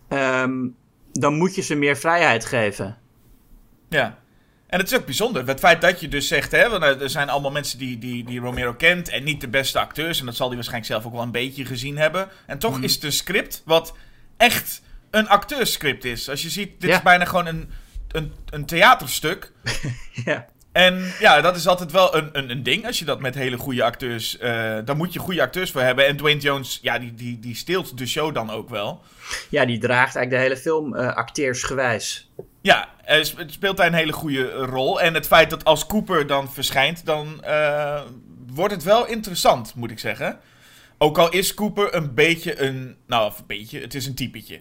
Ehm, dan moet je ze meer vrijheid geven. Ja. En het is ook bijzonder. Het feit dat je dus zegt, hè, want er zijn allemaal mensen die, die, die Romero kent en niet de beste acteurs. En dat zal hij waarschijnlijk zelf ook wel een beetje gezien hebben. En toch is het een script wat echt een acteurscript is. Als je ziet, dit Ja. is bijna gewoon een, een, een theaterstuk. ja. En ja, dat is altijd wel een, een, een ding. Als je dat met hele goede acteurs. eh dan moet je goede acteurs voor hebben. En Dwayne Jones, ja, die, die, die steelt de show dan ook wel. ja, die draagt eigenlijk de hele film eh acteersgewijs. Ja, het speelt daar een hele goede rol. En het feit dat als Cooper dan verschijnt, dan eh, wordt het wel interessant, moet ik zeggen. Ook al is Cooper een beetje een. Nou, een beetje, het is een typetje.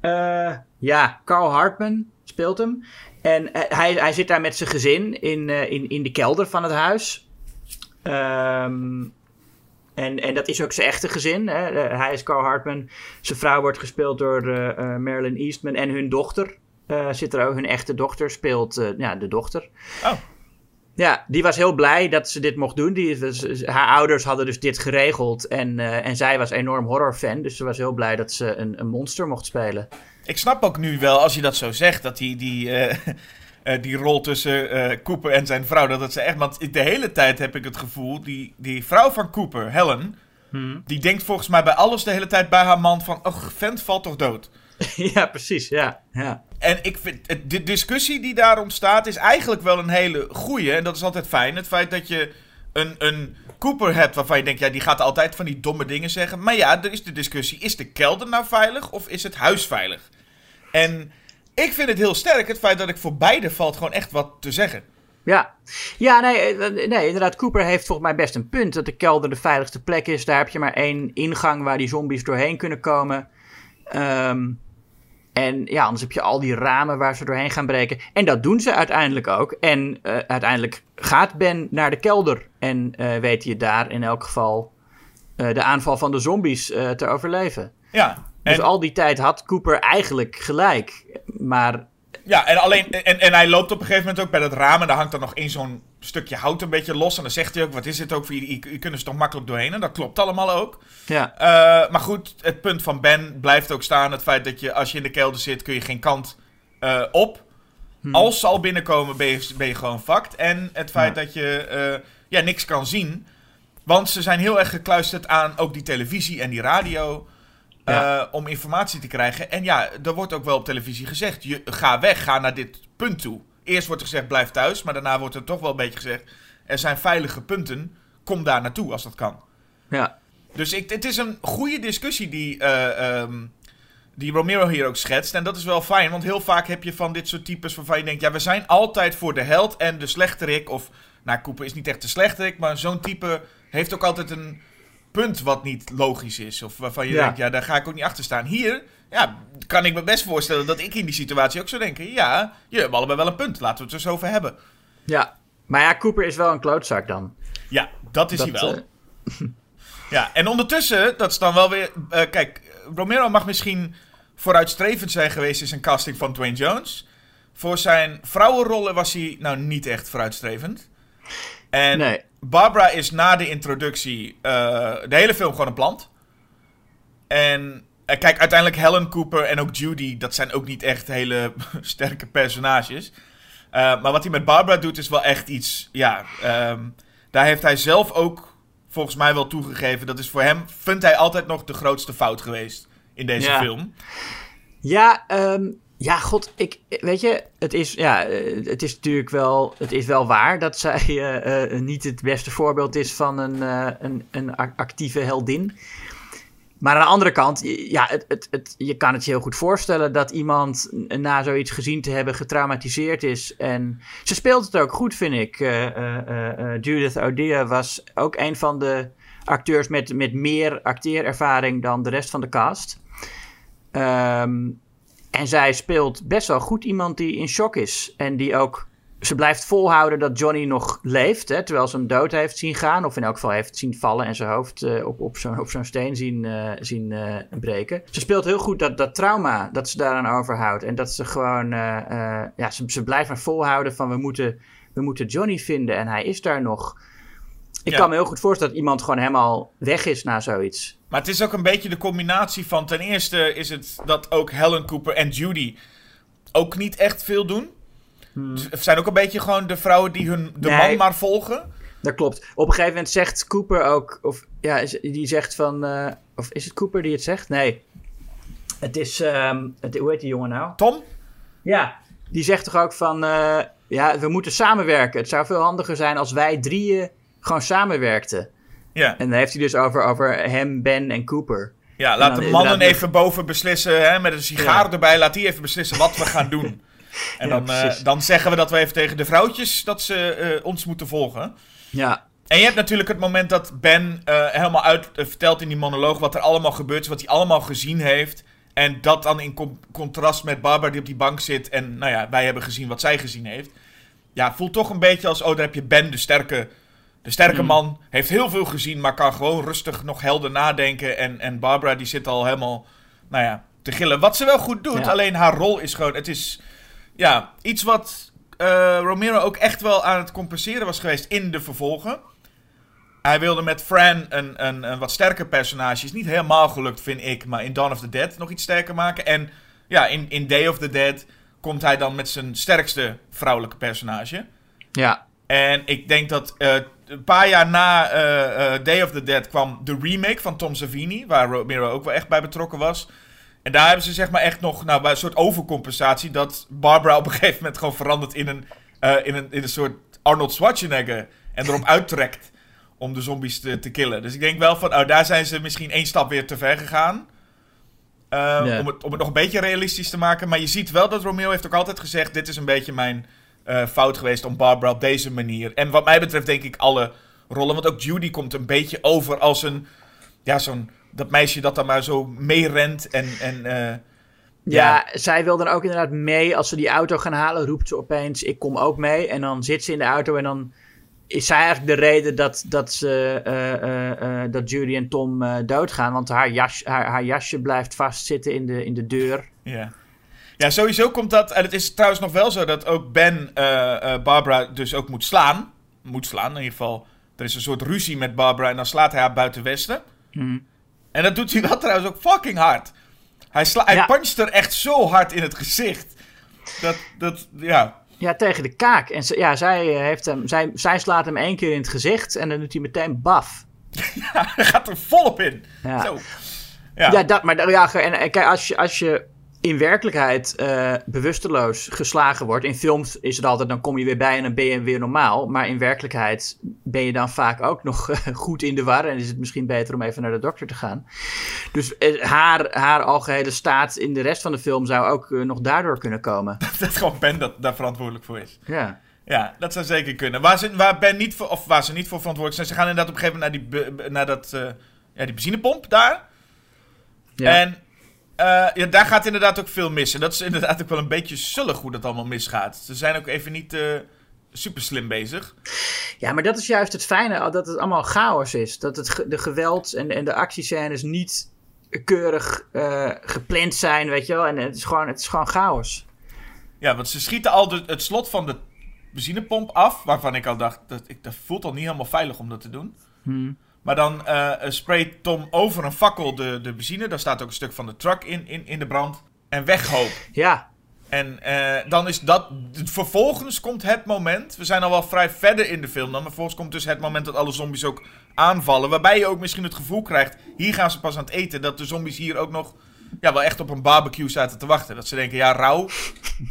Eh, ja, Carl Hartman speelt hem. En eh, hij, hij zit daar met zijn gezin in, eh, in, in de kelder van het huis. Ehm, en, en dat is ook zijn echte gezin. Hè. Hij is Carl Hartman. Zijn vrouw wordt gespeeld door eh, Marilyn Eastman. En hun dochter zit er ook. Hun echte dochter speelt ja, de dochter. Oh, Ja, die was heel blij dat ze dit mocht doen. Die, was- haar ouders hadden dus dit geregeld. En, en zij was enorm horrorfan. Dus ze was heel blij dat ze een, een monster mocht spelen. Ik snap ook nu wel, als je dat zo zegt, dat die, die, eh, eh, die rol tussen eh, Cooper en zijn vrouw, dat het ze echt. Want de hele tijd heb ik het gevoel, die, die vrouw van Cooper, Helen, die denkt volgens mij bij alles de hele tijd bij haar man van, oh, vent valt toch dood. ja, precies. Ja, ja. En ik vind, de discussie die daar ontstaat is eigenlijk wel een hele goeie. En dat is altijd fijn. Het feit dat je een, een Cooper hebt waarvan je denkt, ja, die gaat altijd van die domme dingen zeggen. Maar ja, er is de discussie, is de kelder nou veilig of is het huis veilig? En ik vind het heel sterk, het feit dat ik voor beide valt gewoon echt wat te zeggen. Ja, ja nee, eh, nee, inderdaad. Cooper heeft volgens mij best een punt. Dat de kelder de veiligste plek is. Daar heb je maar één ingang waar die zombies doorheen kunnen komen. Ehm, en ja, anders heb je al die ramen waar ze doorheen gaan breken. En dat doen ze uiteindelijk ook. En eh, uiteindelijk gaat Ben naar de kelder. En eh, weet hij daar in elk geval de aanval van de zombies te overleven. Ja, Dus al die tijd had Cooper eigenlijk gelijk. Maar Ja, en, alleen, en, en hij loopt op een gegeven moment ook bij dat raam en daar hangt dan nog één zo'n stukje hout een beetje los. En dan zegt hij ook, wat is dit ook voor je, je, kunnen ze toch makkelijk doorheen. En dat klopt allemaal ook. Ja, Eh, maar goed, het punt van Ben blijft ook staan. Het feit dat je, als je in de kelder zit, kun je geen kant eh, op. Als ze al binnenkomen, ben je, ben je gewoon fucked. En het feit Ja. dat je eh, ja, niks kan zien. Want ze zijn heel erg gekluisterd aan ook die televisie en die radio. Eh, om informatie te krijgen. En ja, er wordt ook wel op televisie gezegd: je, ga weg, ga naar dit punt toe. Eerst wordt er gezegd: blijf thuis. Maar daarna wordt er toch wel een beetje gezegd: er zijn veilige punten. Kom daar naartoe als dat kan. ja. Dus ik, het is een goede discussie die, eh, ehm, die Romero hier ook schetst. En dat is wel fijn, want heel vaak heb je van dit soort types waarvan je denkt... ja, we zijn altijd voor de held en de slechterik. Of, nou, Cooper is niet echt de slechterik, maar zo'n type heeft ook altijd een punt wat niet logisch is. Of waarvan je Ja. denkt, ja, daar ga ik ook niet achter staan. Hier, ja, kan ik me best voorstellen dat ik in die situatie ook zou denken... ja, je hebt allebei wel een punt, laten we het er zo over hebben. ja. Maar ja, Cooper is wel een klootzak dan. Ja, dat is Dat, hij wel. eh, Ja, en ondertussen, dat is dan wel weer. eh, kijk, Romero mag misschien vooruitstrevend zijn geweest in zijn casting van Dwayne Jones. Voor zijn vrouwenrollen was hij nou niet echt vooruitstrevend. En Nee. Barbara is na de introductie eh, de hele film gewoon een plant. En eh, kijk, uiteindelijk Helen Cooper en ook Judy, dat zijn ook niet echt hele sterke personages. Eh, maar wat hij met Barbara doet is wel echt iets, ja, ehm, daar heeft hij zelf ook volgens mij wel toegegeven. Dat is voor hem, vindt hij altijd nog de grootste fout geweest in deze Ja. film. Ja, ehm, ja, god, ik, weet je, het is, ja, eh, het is natuurlijk wel, het is wel waar dat zij eh, eh, niet het beste voorbeeld is van een, een, een actieve heldin. Maar aan de andere kant, ja, het, het, het, je kan het je heel goed voorstellen dat iemand na zoiets gezien te hebben getraumatiseerd is. En ze speelt het ook goed, vind ik. Judith O'Dea was ook een van de acteurs met, met meer acteerervaring dan de rest van de cast. Ehm, en zij speelt best wel goed iemand die in shock is. En die ook. Ze blijft volhouden dat Johnny nog leeft. Hè, terwijl ze hem dood heeft zien gaan. Of in elk geval heeft zien vallen. En zijn hoofd eh, op, op zo'n steen zien, eh, zien eh, breken. Ze speelt heel goed dat, dat trauma. Dat ze daaraan overhoudt. En dat ze gewoon. ja, ze, ze blijft maar volhouden van we moeten, we moeten Johnny vinden. En hij is daar nog. Ik Ja. kan me heel goed voorstellen dat iemand gewoon helemaal weg is na zoiets. Maar het is ook een beetje de combinatie van... Ten eerste is het dat ook Helen Cooper en Judy ook niet echt veel doen. Het zijn ook een beetje gewoon de vrouwen die hun, de Hmm. Nee. man maar volgen. Dat klopt. Op een gegeven moment zegt Cooper ook, of ja, die zegt van, eh, of is het Cooper die het zegt? Nee. Het is, ehm, het, hoe heet die jongen nou? Tom? Ja. Die zegt toch ook van, eh, ja, we moeten samenwerken. Het zou veel handiger zijn als wij drieën gewoon samenwerkten. Ja. En dan heeft hij dus over, over hem, Ben en Cooper. Ja, laat de mannen even boven beslissen, hè, met een sigaar Ja. erbij. Laat die even beslissen wat we gaan doen. En Ja, dan, eh, dan zeggen we dat we even tegen de vrouwtjes dat ze eh, ons moeten volgen. Ja. En je hebt natuurlijk het moment dat Ben eh, helemaal uit vertelt in die monoloog wat er allemaal gebeurd is, wat hij allemaal gezien heeft. En dat dan in com- contrast met Barbara die op die bank zit en nou ja, wij hebben gezien wat zij gezien heeft. Ja, voelt toch een beetje als, oh daar heb je Ben, de sterke, de sterke man, heeft heel veel gezien, maar kan gewoon rustig nog helder nadenken. En, en Barbara die zit al helemaal, nou ja, te gillen. Wat ze wel goed doet, Ja. alleen haar rol is gewoon, het is ja, iets wat eh, Romero ook echt wel aan het compenseren was geweest in de vervolgen. Hij wilde met Fran een, een, een wat sterker personage. Is niet helemaal gelukt, vind ik. Maar in Dawn of the Dead nog iets sterker maken. En ja, in, in Day of the Dead komt hij dan met zijn sterkste vrouwelijke personage. Ja. En ik denk dat eh, een paar jaar na eh, eh, Day of the Dead kwam de remake van Tom Savini. Waar Romero ook wel echt bij betrokken was. En daar hebben ze zeg maar echt nog nou, bij een soort overcompensatie. Dat Barbara op een gegeven moment gewoon verandert in een, eh, in een, in een soort Arnold Schwarzenegger. En erop uittrekt om de zombies te, te killen. Dus ik denk wel van, oh, daar zijn ze misschien één stap weer te ver gegaan. Om, het, om het nog een beetje realistisch te maken. Maar je ziet wel dat Romeo heeft ook altijd gezegd... dit is een beetje mijn eh, fout geweest om Barbara op deze manier. En wat mij betreft denk ik alle rollen. Want ook Judy komt een beetje over als een... Ja, zo'n... Dat meisje dat dan maar zo meerent en... en eh, Ja, zij wil dan ook inderdaad mee. Als ze die auto gaan halen, roept ze opeens: Ik kom ook mee. En dan zit ze in de auto en dan is zij eigenlijk de reden dat, dat, ze, eh, dat Judy en Tom doodgaan. Want haar, jas, haar, haar jasje blijft vastzitten in de, in de deur. Ja. Ja, sowieso komt dat. En het is trouwens nog wel zo dat ook Ben eh, eh, Barbara dus ook moet slaan. Moet slaan, in ieder geval. Er is een soort ruzie met Barbara en dan slaat hij haar buiten Westen. Mhm. En dat doet hij wel trouwens ook fucking hard. Hij, sla hij Ja. puncht er echt zo hard in het gezicht. Dat, dat, ja. Ja, tegen de kaak. En ja, zij, eh, heeft hem, zij, zij slaat hem één keer in het gezicht en dan doet hij meteen baf. hij gaat er volop in. Ja. Zo. Ja. Ja, dat, maar ja, en, en kijk, als je, als je in werkelijkheid eh, bewusteloos geslagen wordt. In films is het altijd, dan kom je weer bij en dan ben je weer normaal. Maar in werkelijkheid ben je dan vaak ook nog eh, goed in de war. En is het misschien beter om even naar de dokter te gaan. Dus eh, haar, haar algehele staat in de rest van de film zou ook nog daardoor kunnen komen. dat gewoon Ben dat daar verantwoordelijk voor is. Ja. Ja, dat zou zeker kunnen. Waar ze, waar ben niet voor, of waar ze niet voor verantwoordelijk zijn, ze gaan inderdaad op een gegeven moment naar die, naar dat, ja, die benzinepomp daar. ja. En eh, ja, daar gaat inderdaad ook veel mis. En dat is inderdaad ook wel een beetje zullig hoe dat allemaal misgaat. Ze zijn ook even niet eh, super slim bezig. Ja, maar dat is juist het fijne, dat het allemaal chaos is. Dat het de geweld en, en de actiescènes niet keurig eh, gepland zijn, weet je wel. En het is gewoon, het is gewoon chaos. Ja, want ze schieten al de, het slot van de benzinepomp af. Waarvan ik al dacht, dat, ik, dat voelt al niet helemaal veilig om dat te doen. Maar dan eh sprayt Tom over een fakkel de, de benzine. Daar staat ook een stuk van de truck in, in, in de brand. En weghoop. Ja, En eh, dan is dat. Vervolgens komt het moment. We zijn al wel vrij verder in de film dan. Maar vervolgens komt dus het moment dat alle zombies ook aanvallen. Waarbij je ook misschien het gevoel krijgt. Hier gaan ze pas aan het eten. Dat de zombies hier ook nog. Ja, wel echt op een barbecue zaten te wachten. Dat ze denken, ja, rauw.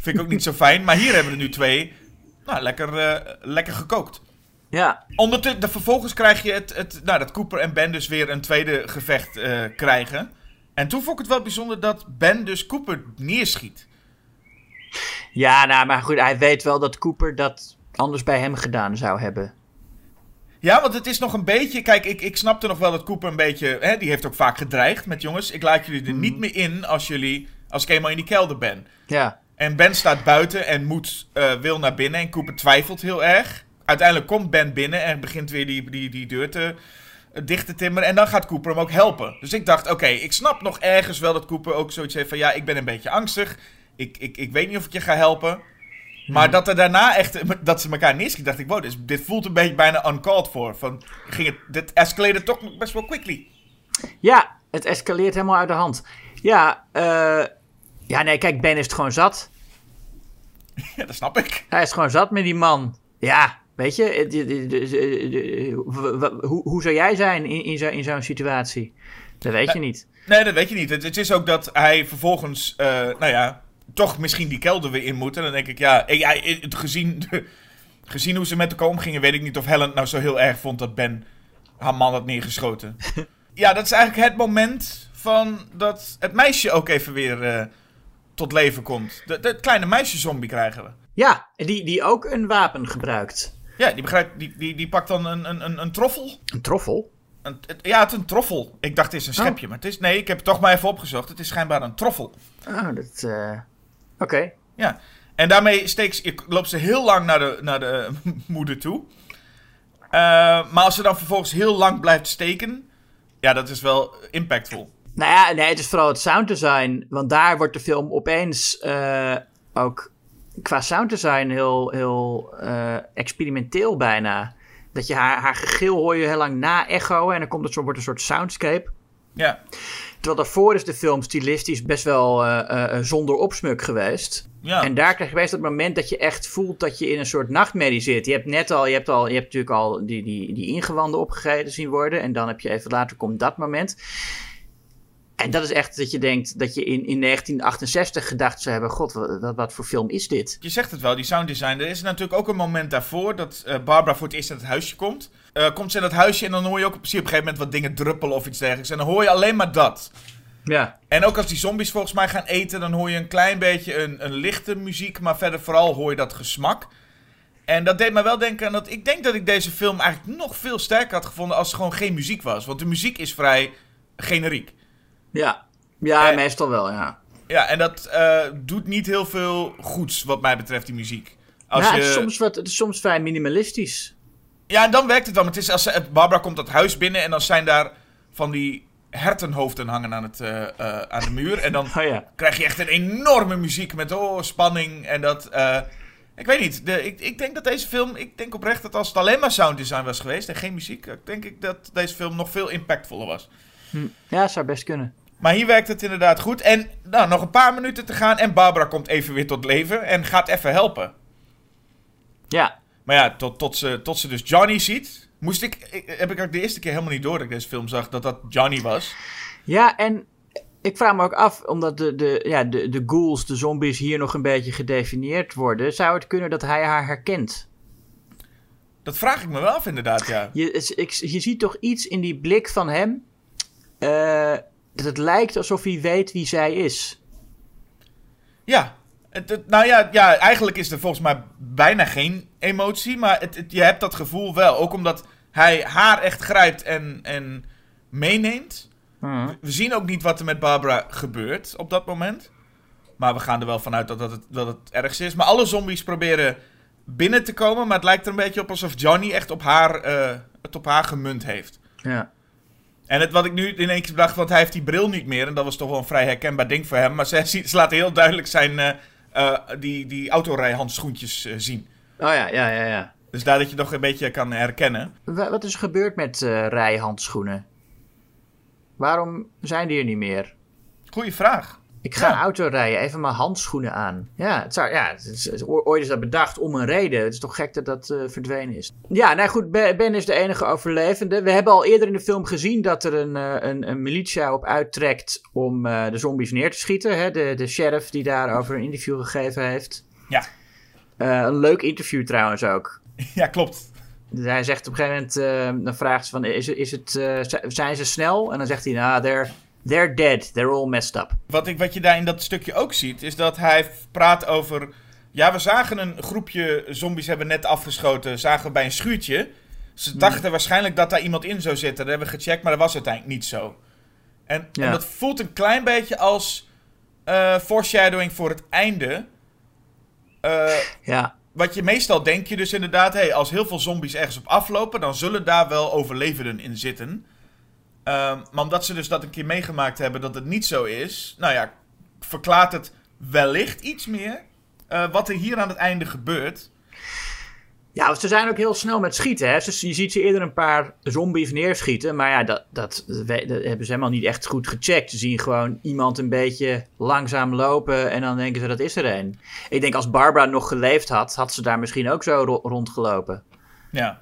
Vind ik ook niet zo fijn. Maar hier hebben we er nu twee. Nou, lekker, eh, lekker gekookt. Ja. Ondertussen, de, vervolgens krijg je het, het. Nou, dat Cooper en Ben dus weer een tweede gevecht eh, krijgen. En toen vond ik het wel bijzonder dat Ben dus Cooper neerschiet. Ja, nou, maar goed, hij weet wel dat Cooper dat anders bij hem gedaan zou hebben. Ja, want het is nog een beetje. Kijk, ik, ik snapte nog wel dat Cooper een beetje. Hè, die heeft ook vaak gedreigd met jongens. Ik laat jullie er niet meer in als jullie. Als ik eenmaal in die kelder ben. Ja, En Ben staat buiten en moet, eh, wil naar binnen. En Cooper twijfelt heel erg. Uiteindelijk komt Ben binnen en begint weer die, die, die deur te, dicht te timmeren. En dan gaat Cooper hem ook helpen. Dus ik dacht, oké, ik snap nog ergens wel dat Cooper ook zoiets heeft van... Ja, ik ben een beetje angstig. Ik, ik, ik weet niet of ik je ga helpen. Maar dat er daarna echt, dat ze elkaar neerschieten, dacht ik, wow, dit, dit voelt een beetje bijna uncalled for. Van, ging het, dit escalated toch best wel quickly. ja het escaleert helemaal uit de hand. Ja, eh, ja, nee, kijk, Ben is het gewoon zat. Ja, dat snap ik. Hij is gewoon zat met die man. Ja, weet je, hoe, hoe zou jij zijn in, in zo- in zo'n situatie? Dat weet je niet. Nee, dat weet je niet. Het, het is ook dat hij vervolgens, eh, nou ja, toch misschien die kelder weer in moet. En dan denk ik, ja, het- gezien, gezien hoe ze met elkaar omgingen, weet ik niet of Helen nou zo heel erg vond dat Ben haar man had neergeschoten. ja, dat is eigenlijk het moment van dat het meisje ook even weer eh, tot leven komt. De, de kleine meisje-zombie krijgen we. Ja, die, die ook een wapen gebruikt. Ja, die, begrijpt, die, die, die pakt dan een, een, een, een troffel. Een troffel? Een, ja, het is een troffel. Ik dacht het is een schepje, maar het is... Nee, ik heb het toch maar even opgezocht. Het is schijnbaar een troffel. Oh, dat... eh, Oké. Ja. En daarmee steekt ze, ik- loopt ze heel lang naar de, naar de moeder toe. Eh, maar als ze dan vervolgens heel lang blijft steken... Ja, dat is wel impactful. Nou ja, nee, het is vooral het sounddesign. Want daar wordt de film opeens eh, ook qua sounddesign heel, heel eh, experimenteel bijna. Dat je haar, haar gegil hoor je heel lang na echo en dan komt het zo, wordt een soort soundscape. Ja. Terwijl daarvoor is de film stilistisch best wel eh, eh, zonder opsmuk geweest. Ja. En daar krijg je best het moment dat je echt voelt dat je in een soort nachtmerrie zit. Je hebt net al, je hebt, al, je hebt natuurlijk al die, die, die ingewanden opgegeten zien worden. En dan heb je even later komt dat moment. En dat is echt dat je denkt dat je in, in 1968 gedacht zou hebben: God, wat, wat, voor film is dit? Je zegt het wel, die sounddesign. Er is natuurlijk ook een moment daarvoor dat eh, Barbara voor het eerst in het huisje komt. Eh, komt ze in dat huisje en dan hoor je ook je op een gegeven moment wat dingen druppelen of iets dergelijks. En dan hoor je alleen maar dat. Ja. En ook als die zombies volgens mij gaan eten, dan hoor je een klein beetje een, een lichte muziek, maar verder vooral hoor je dat gesmak. En dat deed me wel denken aan dat ik denk dat ik deze film eigenlijk nog veel sterker had gevonden als er gewoon geen muziek was. Want de muziek is vrij generiek. Ja, ja Eh, meestal wel, ja. Ja, en dat eh, doet niet heel veel goeds wat mij betreft, die muziek. Als ja je... het, is soms wat, het is soms vrij minimalistisch. Ja, en dan werkt het wel. Maar het is als Barbara komt dat huis binnen en dan zijn daar van die hertenhoofden hangen aan, het, eh, aan de muur. En dan Oh ja. krijg je echt een enorme muziek met oh, spanning. En dat. ik weet niet. De, ik, ik denk dat deze film. Ik denk oprecht dat als het alleen maar sound design was geweest en geen muziek. denk ik dat deze film nog veel impactvoller was. Ja, zou best kunnen. Maar hier werkt het inderdaad goed. En nou, nog een paar minuten te gaan. En Barbara komt even weer tot leven. En gaat even helpen. Ja, Maar ja, tot, tot, ze, tot ze dus Johnny ziet. Moest ik, ik- heb ik ook de eerste keer helemaal niet door dat ik deze film zag. Dat dat Johnny was. Ja, en ik vraag me ook af, omdat de, de, ja, de, de ghouls, de zombies hier nog een beetje gedefinieerd worden, zou het kunnen dat hij haar herkent? Dat vraag ik me wel af, inderdaad, ja. Je, ik, je ziet toch iets in die blik van hem, eh, dat het lijkt alsof hij weet wie zij is. Ja. Het, het- nou ja, ja, eigenlijk is er volgens mij bijna geen emotie. Maar het, je hebt dat gevoel wel. Ook omdat hij haar echt grijpt en, en meeneemt. We zien ook niet wat er met Barbara gebeurt op dat moment. Maar we gaan er wel vanuit dat, dat, het, dat het ergste is. Maar alle zombies proberen binnen te komen. Maar het lijkt er een beetje op alsof Johnny echt op haar, het op haar gemunt heeft. Ja. En het, wat ik nu in één keer bedacht, want hij heeft die bril niet meer. En dat was toch wel een vrij herkenbaar ding voor hem. Maar ze, laten heel duidelijk zijn eh, eh, die, die autorijhandschoentjes eh, zien. Oh ja, ja, ja, ja. Dus daar dat je nog een beetje kan herkennen. Wa- Wat is er gebeurd met rijhandschoenen? Waarom zijn die er niet meer? Goeie vraag. Ik ga Ja. een auto rijden, even mijn handschoenen aan. Ja, het zou, ja het is, ooit is dat bedacht om een reden. Het is toch gek dat dat eh, verdwenen is. Ja, nou goed, Ben is de enige overlevende. We hebben al eerder in de film gezien dat er een, eh, een, een militia op uittrekt om eh, de zombies neer te schieten. Hè? De, de sheriff die daarover een interview gegeven heeft. Ja. Een leuk interview trouwens ook. Ja, klopt. Dus hij zegt op een gegeven moment, dan vraagt ze van, is, is het, zijn ze snel? En dan zegt hij, nou, they're, they're dead, they're all messed up. Wat, ik, wat je daar in dat stukje ook ziet, is dat hij praat over... Ja, we zagen een groepje zombies hebben net afgeschoten, zagen we bij een schuurtje. Ze dachten waarschijnlijk dat daar iemand in zou zitten. Dat hebben we gecheckt, maar dat was uiteindelijk niet zo. En, Ja. en dat voelt een klein beetje als eh, foreshadowing voor het einde. Eh, Ja, wat je meestal denk je dus inderdaad, hey, als heel veel zombies ergens op aflopen, dan zullen daar wel overlevenden in zitten. Ehm, maar omdat ze dus dat een keer meegemaakt hebben dat het niet zo is, nou ja, verklaart het wellicht iets meer eh, wat er hier aan het einde gebeurt. Ja, want ze zijn ook heel snel met schieten. Hè? Je ziet ze eerder een paar zombies neerschieten. Maar ja, dat, dat, hebben ze helemaal niet echt goed gecheckt. Ze zien gewoon iemand een beetje langzaam lopen. En dan denken ze dat is er een. Ik denk als Barbara nog geleefd had, had ze daar misschien ook zo ro- rondgelopen. Ja,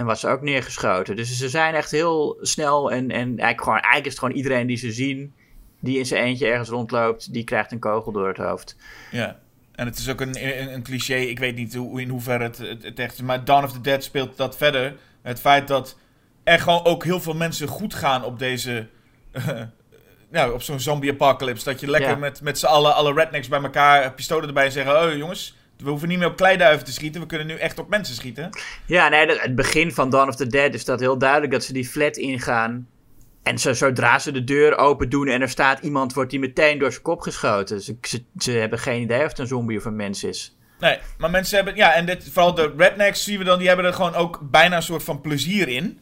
En was ze ook neergeschoten. Dus ze zijn echt heel snel. En, en eigenlijk, gewoon, eigenlijk is het gewoon iedereen die ze zien. Die in zijn eentje ergens rondloopt. Die krijgt een kogel door het hoofd. ja. En het is ook een, een, een cliché, ik weet niet hoe, in hoeverre het, het, het echt is, maar Dawn of the Dead speelt dat verder. Het feit dat er gewoon ook heel veel mensen goed gaan op deze... nou, op zo'n zombie-apocalypse. Dat je lekker Ja. met, met z'n allen, alle rednecks bij elkaar, pistolen erbij en zeggen... Oh jongens, we hoeven niet meer op kleiduiven te schieten, we kunnen nu echt op mensen schieten. Ja, nee, het begin van Dawn of the Dead is dat heel duidelijk dat ze die flat ingaan. En zo, zodra ze de deur open doen en er staat iemand, wordt die meteen door zijn kop geschoten. Ze, ze, ze hebben geen idee of het een zombie of een mens is. Nee, maar mensen hebben... Ja, en dit, vooral de rednecks zien we dan, die hebben er gewoon ook bijna een soort van plezier in.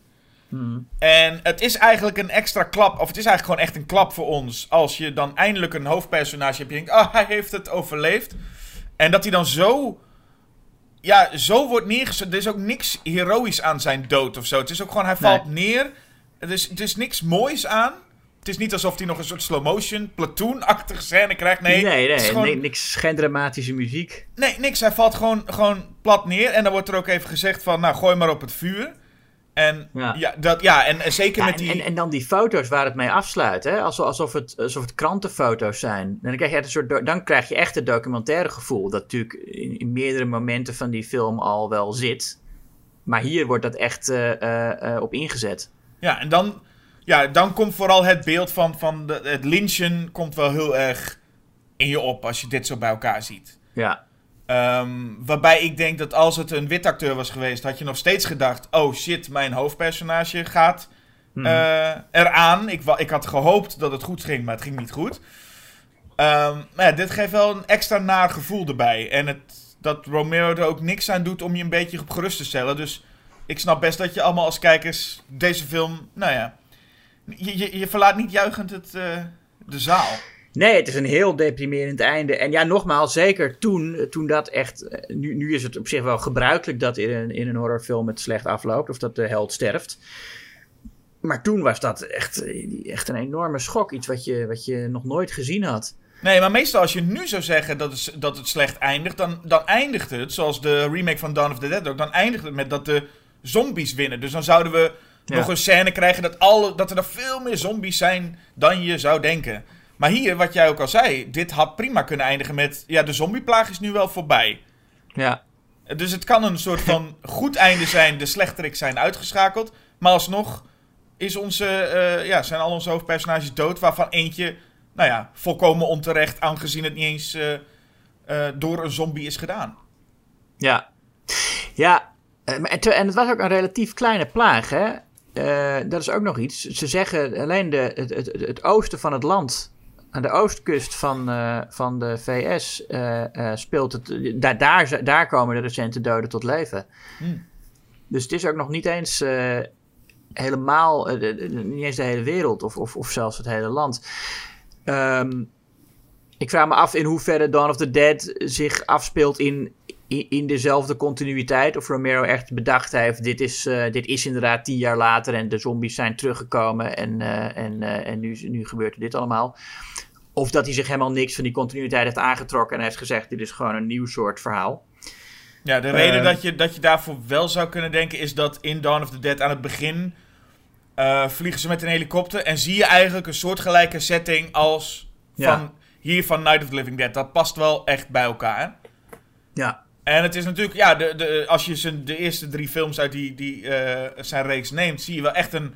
En het is eigenlijk een extra klap, of het is eigenlijk gewoon echt een klap voor ons. Als je dan eindelijk een hoofdpersonage hebt, je denkt, oh, hij heeft het overleefd. En dat hij dan zo, ja, zo wordt neergezet. Er is ook niks heroïs aan zijn dood of zo. Het is ook gewoon, hij valt neer. Het is, het is niks moois aan. Het is niet alsof hij nog een soort slow motion, platoon-achtige scène krijgt. Nee, nee, nee, gewoon- ni- niks, geen dramatische muziek. Nee, niks. Hij valt gewoon, gewoon plat neer. En dan wordt er ook even gezegd van, nou, gooi maar op het vuur. En ja, Ja. dat, ja en, en zeker Ja, met die... en, en dan die foto's waar het mee afsluit, hè? Alsof, alsof, het, alsof het krantenfoto's zijn. En dan krijg je, echt een soort dan krijg je echt het documentaire gevoel. Dat natuurlijk in, in meerdere momenten van die film al wel zit. Maar hier wordt dat echt eh, eh, eh, op ingezet. Ja, en dan, ja, dan komt vooral het beeld van, van de, het lynchen komt wel heel erg in je op als je dit zo bij elkaar ziet. Ja. Ehm, waarbij ik denk dat als het een wit acteur was geweest, had je nog steeds gedacht: oh shit, mijn hoofdpersonage gaat eh, eraan. Ik, ik had gehoopt dat het goed ging, maar het ging niet goed. Maar ja, dit geeft wel een extra naar gevoel erbij. En het, dat Romero er ook niks aan doet om je een beetje op gerust te stellen. Dus ik snap best dat je allemaal als kijkers deze film, nou ja, Je, je, je verlaat niet juichend het, eh, de zaal. Nee, het is een heel deprimerend einde. En ja, nogmaals, zeker toen, toen dat echt... eh, Nu, nu is het op zich wel gebruikelijk dat in een, in een horrorfilm het slecht afloopt. Of dat de held sterft. Maar toen was dat echt, echt een enorme schok. Iets wat je, wat je nog nooit gezien had. Nee, maar meestal als je nu zou zeggen dat het, dat het slecht eindigt, dan, dan eindigt het, zoals de remake van Dawn of the Dead ook, dan eindigt het met dat de zombies winnen. Dus dan zouden we Ja. nog een scène krijgen dat, alle, dat er nog veel meer zombies zijn dan je zou denken. Maar hier, wat jij ook al zei, dit had prima kunnen eindigen met, ja, de zombieplaag is nu wel voorbij. Ja. Dus het kan een soort van goed einde zijn, de slechterik zijn uitgeschakeld. Maar alsnog is onze, eh, ja, zijn al onze hoofdpersonages dood, waarvan eentje, nou ja, volkomen onterecht, aangezien het niet eens eh, eh, door een zombie is gedaan. Ja. Ja, en het was ook een relatief kleine plaag, hè? Dat is ook nog iets. Ze zeggen alleen de, het, het, het oosten van het land, aan de oostkust van, eh, van de VS, eh, eh, speelt het. Daar, daar, daar komen de recente doden tot leven. Hmm. Dus het is ook nog niet eens helemaal, niet eens de hele wereld of, of, of zelfs het hele land. Ehm, ik vraag me af in hoeverre Dawn of the Dead zich afspeelt in, in, in dezelfde continuïteit. Of Romero echt bedacht heeft, dit is, eh, dit is inderdaad tien jaar later en de zombies zijn teruggekomen en, eh, en, eh, en nu, nu gebeurt er dit allemaal. Of dat hij zich helemaal niks van die continuïteit heeft aangetrokken en heeft gezegd, dit is gewoon een nieuw soort verhaal. Ja, de reden dat, je, dat je daarvoor wel zou kunnen denken is dat in Dawn of the Dead aan het begin eh, vliegen ze met een helikopter en zie je eigenlijk een soortgelijke setting als Ja. van hier van Night of the Living Dead. Dat past wel echt bij elkaar. Ja, En het is natuurlijk, ja, de, de, als je zijn, de eerste drie films uit die, die, eh, zijn reeks neemt, zie je wel echt een,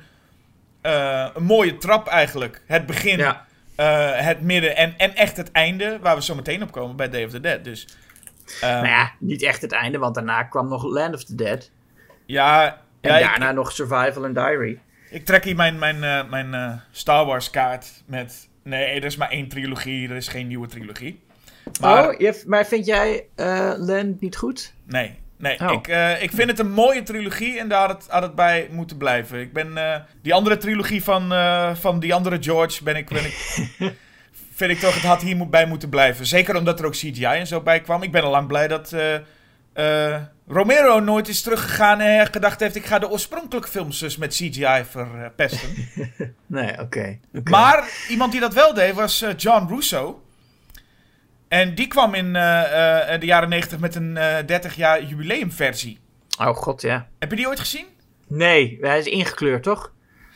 eh, een mooie trap eigenlijk. Het begin, ja. eh, het midden en, en echt het einde, waar we zo meteen op komen bij Day of the Dead. Dus, ehm, Nou ja, niet echt het einde, want daarna kwam nog Land of the Dead. ja, En ja, ik- daarna nog Survival and Diary. Ik trek hier mijn, mijn, mijn Star Wars kaart met... Nee, er is maar één trilogie, er is geen nieuwe trilogie. Maar oh, je, maar vind jij eh Land niet goed? nee, nee. Oh. Ik, eh, ik vind het een mooie trilogie en daar had het, had het bij moeten blijven. Ik ben... eh, die andere trilogie van, van die andere George ben ik... Ben ik vind ik toch, het had hier moet, bij moeten blijven. Zeker omdat er ook CGI en zo bij kwam. Ik ben al lang blij dat... Romero nooit is teruggegaan en gedacht heeft... ik ga de oorspronkelijke films dus met CGI verpesten. Nee, oké. Maar iemand die dat wel deed was John Russo. En die kwam in eh, eh, de jaren 90 met een eh 30 jaar jubileumversie. Oh god, ja. Heb je die ooit gezien? Nee, hij is ingekleurd, toch?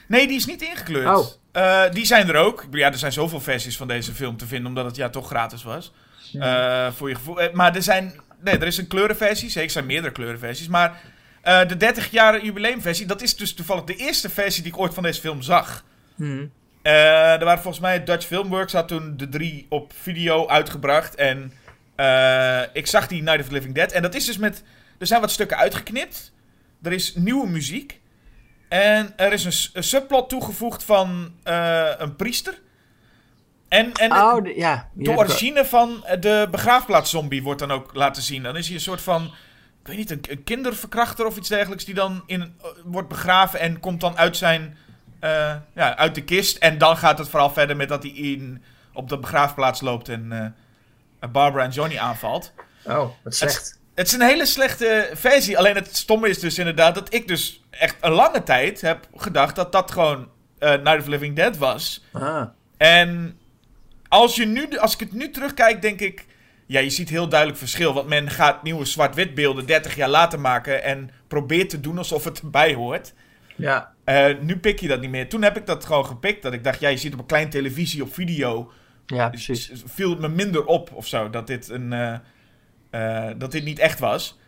Nee, die is niet ingekleurd. Oh. Eh, die zijn er ook. Ja, er zijn zoveel versies van deze film te vinden, omdat het ja toch gratis was. Eh, voor je gevoel. Eh, maar er zijn. Nee, er is een kleurenversie. Zeker, er zijn meerdere kleurenversies. Maar eh, de 30 jaar jubileumversie, dat is dus toevallig de eerste versie die ik ooit van deze film zag. Hm. Eh, er waren volgens mij Dutch Filmworks had toen de drie op video uitgebracht. En eh, ik zag die Night of the Living Dead. En dat is dus met. Er zijn wat stukken uitgeknipt. Er is nieuwe muziek. En er is een, subplot toegevoegd van eh, een priester. En, en Oh, de- ja. de origine van de begraafplaatszombie wordt dan ook laten zien. Dan is hij een soort van, ik weet niet, een, een kinderverkrachter of iets dergelijks... die dan in, wordt begraven en komt dan uit zijn, eh, ja, uit de kist. En dan gaat het vooral verder met dat hij in, op de begraafplaats loopt en eh, Barbara en Johnny aanvalt. Oh, wat slecht. Het is een hele slechte versie. Alleen het stomme is dus inderdaad dat ik dus echt een lange tijd heb gedacht... dat dat gewoon eh, Night of the Living Dead was... Ah. En als, je nu, als ik het nu terugkijk, denk ik... Ja, je ziet heel duidelijk verschil. Want men gaat nieuwe zwart-wit beelden 30 jaar later maken... en probeert te doen alsof het erbij hoort. Ja. Eh, nu pik je dat niet meer. Toen heb ik dat gewoon gepikt. Dat ik dacht, ja, je ziet op een klein televisie op video... Ja, precies. viel het me minder op of zo. Dat dit, een, eh, eh, dat dit niet echt was.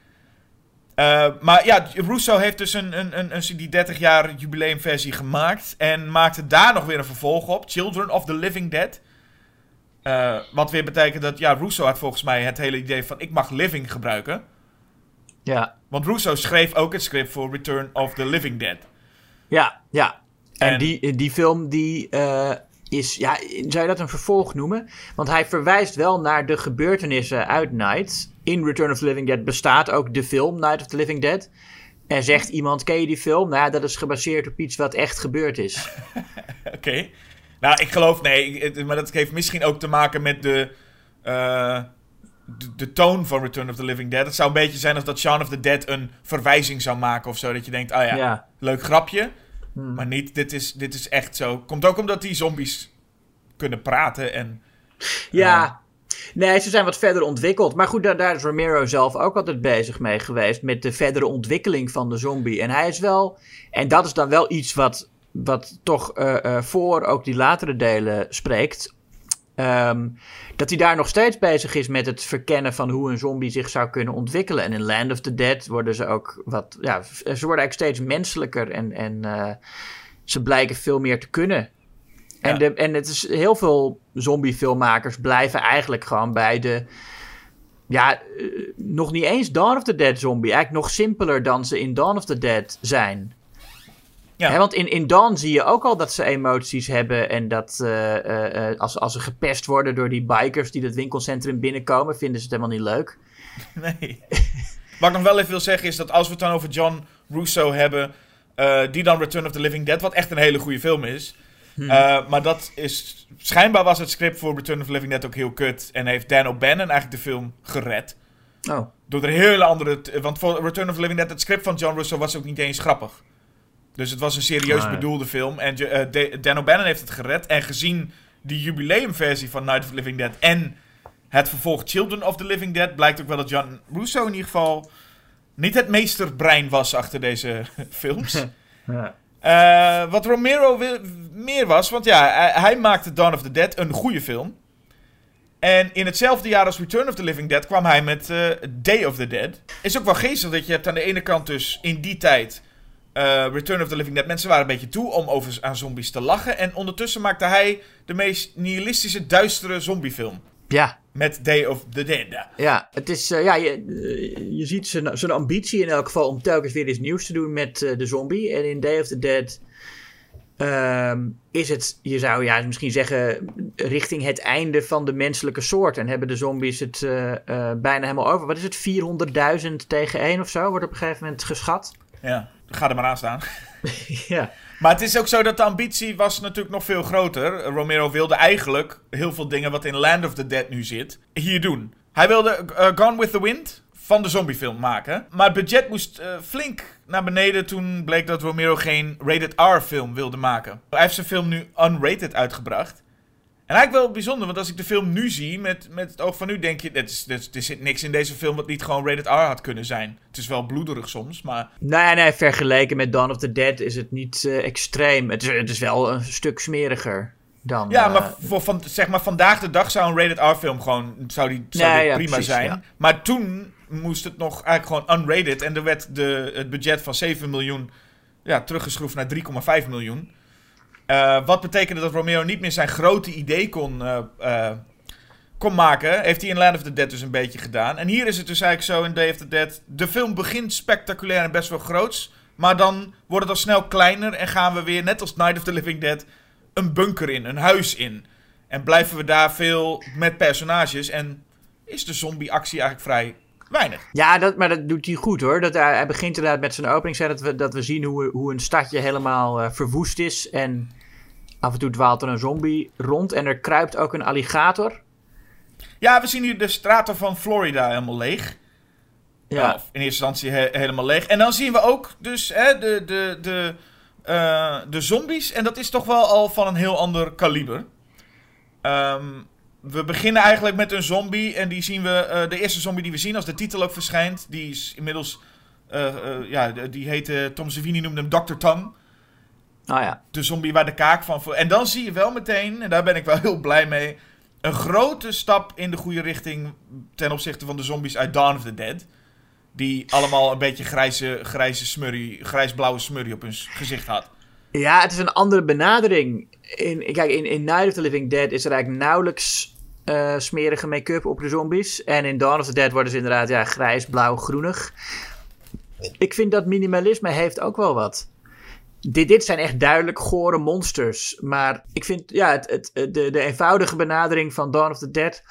Maar ja, Russo heeft dus een, een, een, een, die 30 jaar jubileumversie gemaakt. En maakte daar nog weer een vervolg op. Children of the Living Dead. Wat weer betekent dat, ja, Russo had volgens mij het hele idee van ik mag living gebruiken. Ja. Want Russo schreef ook het script voor Return of the Living Dead. Ja, ja. En, En- die, die film die eh, is, ja, zou je dat een vervolg noemen? Want hij verwijst wel naar de gebeurtenissen uit Night. In Return of the Living Dead bestaat ook de film Night of the Living Dead. En zegt iemand, ken je die film? Nou, dat is gebaseerd op iets wat echt gebeurd is. Oké. Nou, ik geloof, nee, maar dat heeft misschien ook te maken met de, eh, de, de toon van Return of the Living Dead. Het zou een beetje zijn als dat Shaun of the Dead een verwijzing zou maken of zo. Dat je denkt, ah ja, Ja. leuk grapje. Maar niet, dit is, dit is echt zo. Komt ook omdat die zombies kunnen praten en... Ja. Nee, ze zijn wat verder ontwikkeld. Maar goed, daar, daar is Romero zelf ook altijd bezig mee geweest. Met de verdere ontwikkeling van de zombie. En hij is wel. En dat is dan wel iets wat, wat toch eh, eh, voor ook die latere delen spreekt. Ehm, dat hij daar nog steeds bezig is met het verkennen van hoe een zombie zich zou kunnen ontwikkelen. En in Land of the Dead worden ze ook wat. Ja, ze worden eigenlijk steeds menselijker. En, en eh, ze blijken veel meer te kunnen. En, de, en het is heel veel zombiefilmmakers blijven eigenlijk gewoon bij de. Ja, eh, nog niet eens Dawn of the Dead zombie. Eigenlijk nog simpeler dan ze in Dawn of the Dead zijn. Ja. Want in, in Dawn zie je ook al dat ze emoties hebben. En dat eh, eh, eh, als, als ze gepest worden door die bikers die het winkelcentrum binnenkomen, vinden ze het helemaal niet leuk. Nee. Wat ik nog wel even wil zeggen is dat als we het dan over John Russo hebben, die dan Return of the Living Dead, wat echt een hele goede film is. eh, maar dat is, schijnbaar was het script voor Return of the Living Dead ook heel kut. En heeft Dan O'Bannon eigenlijk de film gered. Oh. Door er hele andere, want voor Return of the Living Dead, het script van John Russo was ook niet eens grappig. Dus het was een serieus Ah, ja. bedoelde film. En De- Dan O'Bannon heeft het gered. En gezien die jubileumversie van Night of the Living Dead en het vervolg Children of the Living Dead, blijkt ook wel dat John Russo in ieder geval niet het meesterbrein was achter deze films. Ja. Eh, wat Romero wil- meer was, want ja, hij, hij maakte Dawn of the Dead een goede film. En in hetzelfde jaar als Return of the Living Dead kwam hij met eh, Day of the Dead. Is ook wel geestig dat je hebt aan de ene kant dus in die tijd eh, Return of the Living Dead. Mensen waren een beetje toe om over aan zombies te lachen. En ondertussen maakte hij de meest nihilistische, duistere zombiefilm. Ja, Met Day of the Dead. Ja, het is, eh, ja je, eh, je ziet zijn, zijn ambitie in elk geval om telkens weer iets nieuws te doen met de zombie. En in Day of the Dead ehm, is het, je zou ja, misschien zeggen, richting het einde van de menselijke soort. En hebben de zombies het bijna helemaal over. Wat is het, 400.000 tegen 1 of zo, wordt op een gegeven moment geschat. Ja, ga er maar aan staan. ja. Maar het is ook zo dat de ambitie was natuurlijk nog veel groter. Romero wilde eigenlijk heel veel dingen wat in Land of the Dead nu zit, hier doen. Hij wilde eh, Gone with the Wind van de zombiefilm maken. Maar het budget moest eh, flink naar beneden toen bleek dat Romero geen rated R film wilde maken. Hij heeft zijn film nu unrated uitgebracht. En eigenlijk wel bijzonder, want als ik de film nu zie, met, met het oog van nu, denk je, dit is, dit, er zit niks in deze film wat niet gewoon rated R had kunnen zijn. Het is wel bloederig soms, maar Nou ja, nee, vergeleken met Dawn of the Dead is het niet eh, extreem. Het is, het is wel een stuk smeriger dan... Ja, eh, maar voor van, zeg maar vandaag de dag zou een rated R-film gewoon zou die, zou Nee, ja, prima precies, zijn. ja. Maar toen moest het nog eigenlijk gewoon unrated. En er werd de, het budget van 7 miljoen ja, teruggeschroefd naar 3,5 miljoen. Eh, wat betekende dat Romero niet meer zijn grote idee kon, eh, eh, kon maken. Heeft hij in Land of the Dead dus een beetje gedaan. En hier is het dus eigenlijk zo in Day of the Dead. De film begint spectaculair en best wel groots. Maar dan wordt het al snel kleiner. En gaan we weer, net als Night of the Living Dead, een bunker in, een huis in. En blijven we daar veel met personages. En is de zombie-actie eigenlijk vrij weinig. Ja, dat, maar dat doet hij goed hoor. Dat, hij, begint inderdaad met zijn opening. Dat, we, dat we zien hoe, hoe een stadje helemaal verwoest is. En af en toe dwaalt er een zombie rond. En er kruipt ook een alligator. Ja, we zien hier de straten van Florida helemaal leeg. Ja, in eerste instantie he- helemaal leeg. En dan zien we ook dus hè, de, de, de, eh, de zombies. En dat is toch wel al van een heel ander kaliber. Ehm, we beginnen eigenlijk met een zombie. En die zien we. eh, de eerste zombie die we zien, als de titel ook verschijnt. Die is inmiddels. eh, ja, die heette. Tom Savini noemde hem Dr. Tong. Oh ja. de zombie waar de kaak van... En dan zie je wel meteen, en daar ben ik wel heel blij mee... een grote stap in de goede richting... ten opzichte van de zombies uit Dawn of the Dead. Die allemaal een beetje grijze, grijze smurrie, grijs-blauwe smurrie op hun gezicht had. Ja, het is een andere benadering. In, kijk, in, in Night of the Living Dead is er eigenlijk nauwelijks eh, smerige make-up op de zombies. En in Dawn of the Dead worden ze inderdaad ja, grijs, blauw, groenig. Ik vind dat minimalisme heeft ook wel wat. Dit, dit zijn echt duidelijk gore monsters. Maar ik vind ja, het, het, de, de eenvoudige benadering van Dawn of the Dead...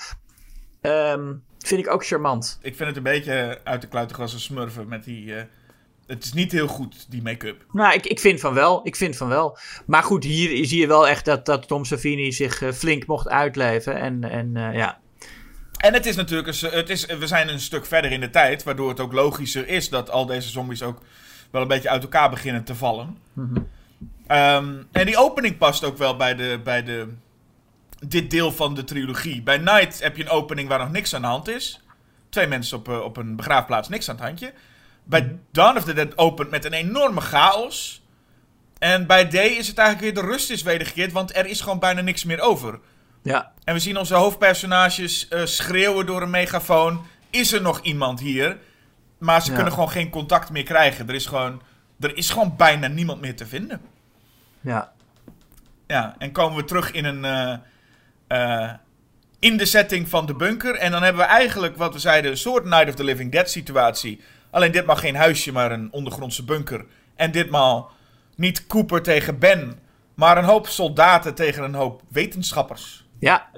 ehm, vind ik ook charmant. Ik vind het een beetje uit de een smurfen met die... eh, het is niet heel goed, die make-up. Nou, ik, ik vind van wel. Ik vind van wel. Maar goed, hier zie je wel echt dat, dat Tom Savini zich eh, flink mocht uitleven. En, en eh, ja. En het is natuurlijk, een, het is, we zijn een stuk verder in de tijd, waardoor het ook logischer is dat al deze zombies ook wel een beetje uit elkaar beginnen te vallen. Ehm, en die opening past ook wel bij, de, bij de, dit deel van de trilogie. Bij Night heb je een opening waar nog niks aan de hand is. Twee mensen op, eh, op een begraafplaats, niks aan het handje. Bij Dawn of the Dead opent met een enorme chaos. En bij Day is het eigenlijk weer de rust is wedergekeerd, want er is gewoon bijna niks meer over. Ja. En we zien onze hoofdpersonages eh, schreeuwen door een megafoon. Is er nog iemand hier? Maar ze Ja. kunnen gewoon geen contact meer krijgen. Er is gewoon, er is gewoon bijna niemand meer te vinden. Ja. Ja, en komen we terug in een. eh, eh, in de setting van de bunker. En dan hebben we eigenlijk, wat we zeiden, een soort Night of the Living Dead situatie. Alleen ditmaal geen huisje, maar een ondergrondse bunker. En ditmaal niet Cooper tegen Ben, maar een hoop soldaten tegen een hoop wetenschappers. Ja,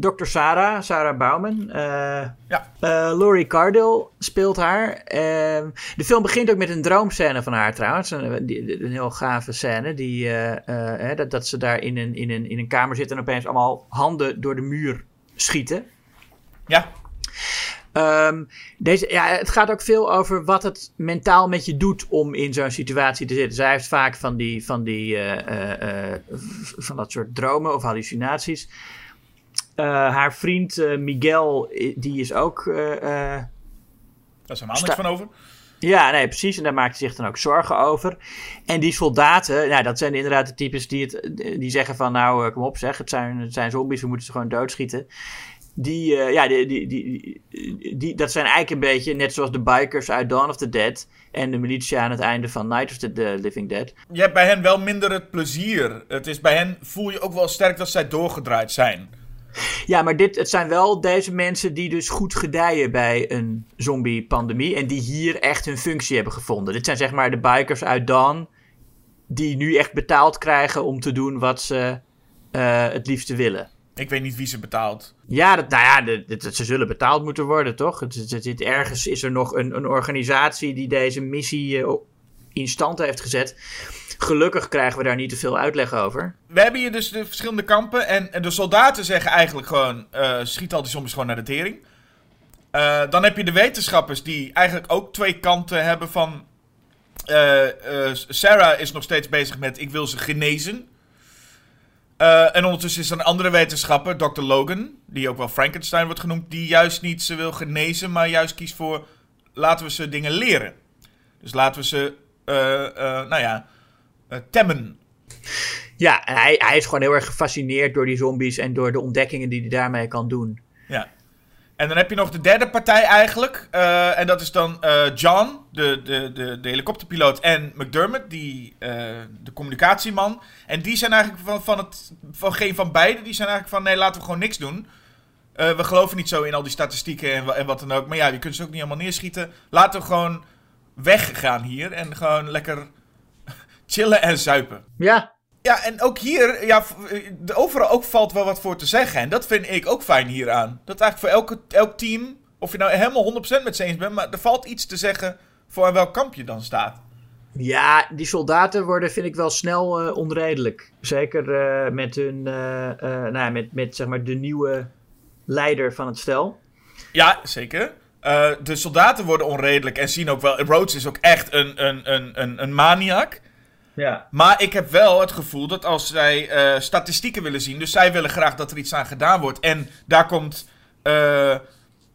Dr. Sarah, Sarah Bauman. eh Ja. eh, Laurie Cardell speelt haar. Ehm, de film begint ook met een droomscène van haar trouwens. Een, heel gave scène. Die, eh, hè, dat, dat ze daar in een, in, een, in een kamer zitten en opeens allemaal handen door de muur schieten. Ja, Ehm, deze, ja, het gaat ook veel over wat het mentaal met je doet om in zo'n situatie te zitten. Zij heeft vaak van, die, van, die, van dat soort dromen of hallucinaties. Eh, haar vriend eh, Miguel, die is ook. eh, daar is helemaal niks van over. ja, nee, precies. En daar maakt hij zich dan ook zorgen over. En die soldaten, nou, dat zijn inderdaad de types die, het, die zeggen van... nou, kom op zeg, het zijn, het zijn zombies, we moeten ze gewoon doodschieten. Die, ja, die, die, die, die, dat zijn eigenlijk een beetje net zoals de bikers uit Dawn of the Dead... en de militia aan het einde van Night of the, the Living Dead. Je hebt bij hen wel minder het plezier. Het is bij hen voel je ook wel sterk dat zij doorgedraaid zijn. Ja, maar dit, het zijn wel deze mensen die dus goed gedijen bij een zombie-pandemie... en die hier echt hun functie hebben gevonden. Dit zijn zeg maar de bikers uit Dawn... die nu echt betaald krijgen om te doen wat ze eh, het liefste willen. Ik weet niet wie ze betaalt. Ja, dat, nou ja, ze zullen betaald moeten worden, toch? Het, het, het- ergens is er nog een, een organisatie die deze missie eh, in stand heeft gezet. Gelukkig krijgen we daar niet te veel uitleg over. We hebben hier dus de verschillende kampen. En de soldaten zeggen eigenlijk gewoon: eh, schiet al die zombies gewoon naar de tering. Eh, dan heb je de wetenschappers die eigenlijk ook twee kanten hebben van. eh, Sarah is nog steeds bezig met: ik wil ze genezen. En ondertussen is er een andere wetenschapper, Dr. Logan, die ook wel Frankenstein wordt genoemd, die juist niet ze wil genezen, maar juist kiest voor: laten we ze dingen leren. Dus laten we ze, nou ja, temmen. Ja, en hij, hij is gewoon heel erg gefascineerd door die zombies en door de ontdekkingen die hij daarmee kan doen. Ja. En dan heb je nog de derde partij eigenlijk. eh, en dat is dan eh, John, de, de, de, de helikopterpiloot, en McDermott, die, eh, de communicatieman. En die zijn eigenlijk van, van, het, van geen van beide. Die zijn eigenlijk van, nee, laten we gewoon niks doen. Eh, we geloven niet zo in al die statistieken en, en wat dan ook. Maar ja, je kunt ze ook niet allemaal neerschieten. Laten we gewoon weggaan hier en gewoon lekker chillen en zuipen. Ja, Ja, en ook hier, ja, overal ook valt wel wat voor te zeggen. En dat vind ik ook fijn hieraan. Dat eigenlijk voor elke, elk team, of je nou helemaal 100% met ze eens bent, maar er valt iets te zeggen voor aan welk kamp je dan staat. ja, die soldaten worden, vind ik wel snel eh, onredelijk. Zeker eh, met hun, eh, nou, ja, met, met zeg maar de nieuwe leider van het stel. Ja, zeker. De soldaten worden onredelijk en zien ook wel. Rhodes is ook echt een, een, een, een, een maniak. Ja. Maar ik heb wel het gevoel dat als zij eh, statistieken willen zien, dus zij willen graag dat er iets aan gedaan wordt. En daar komt, eh,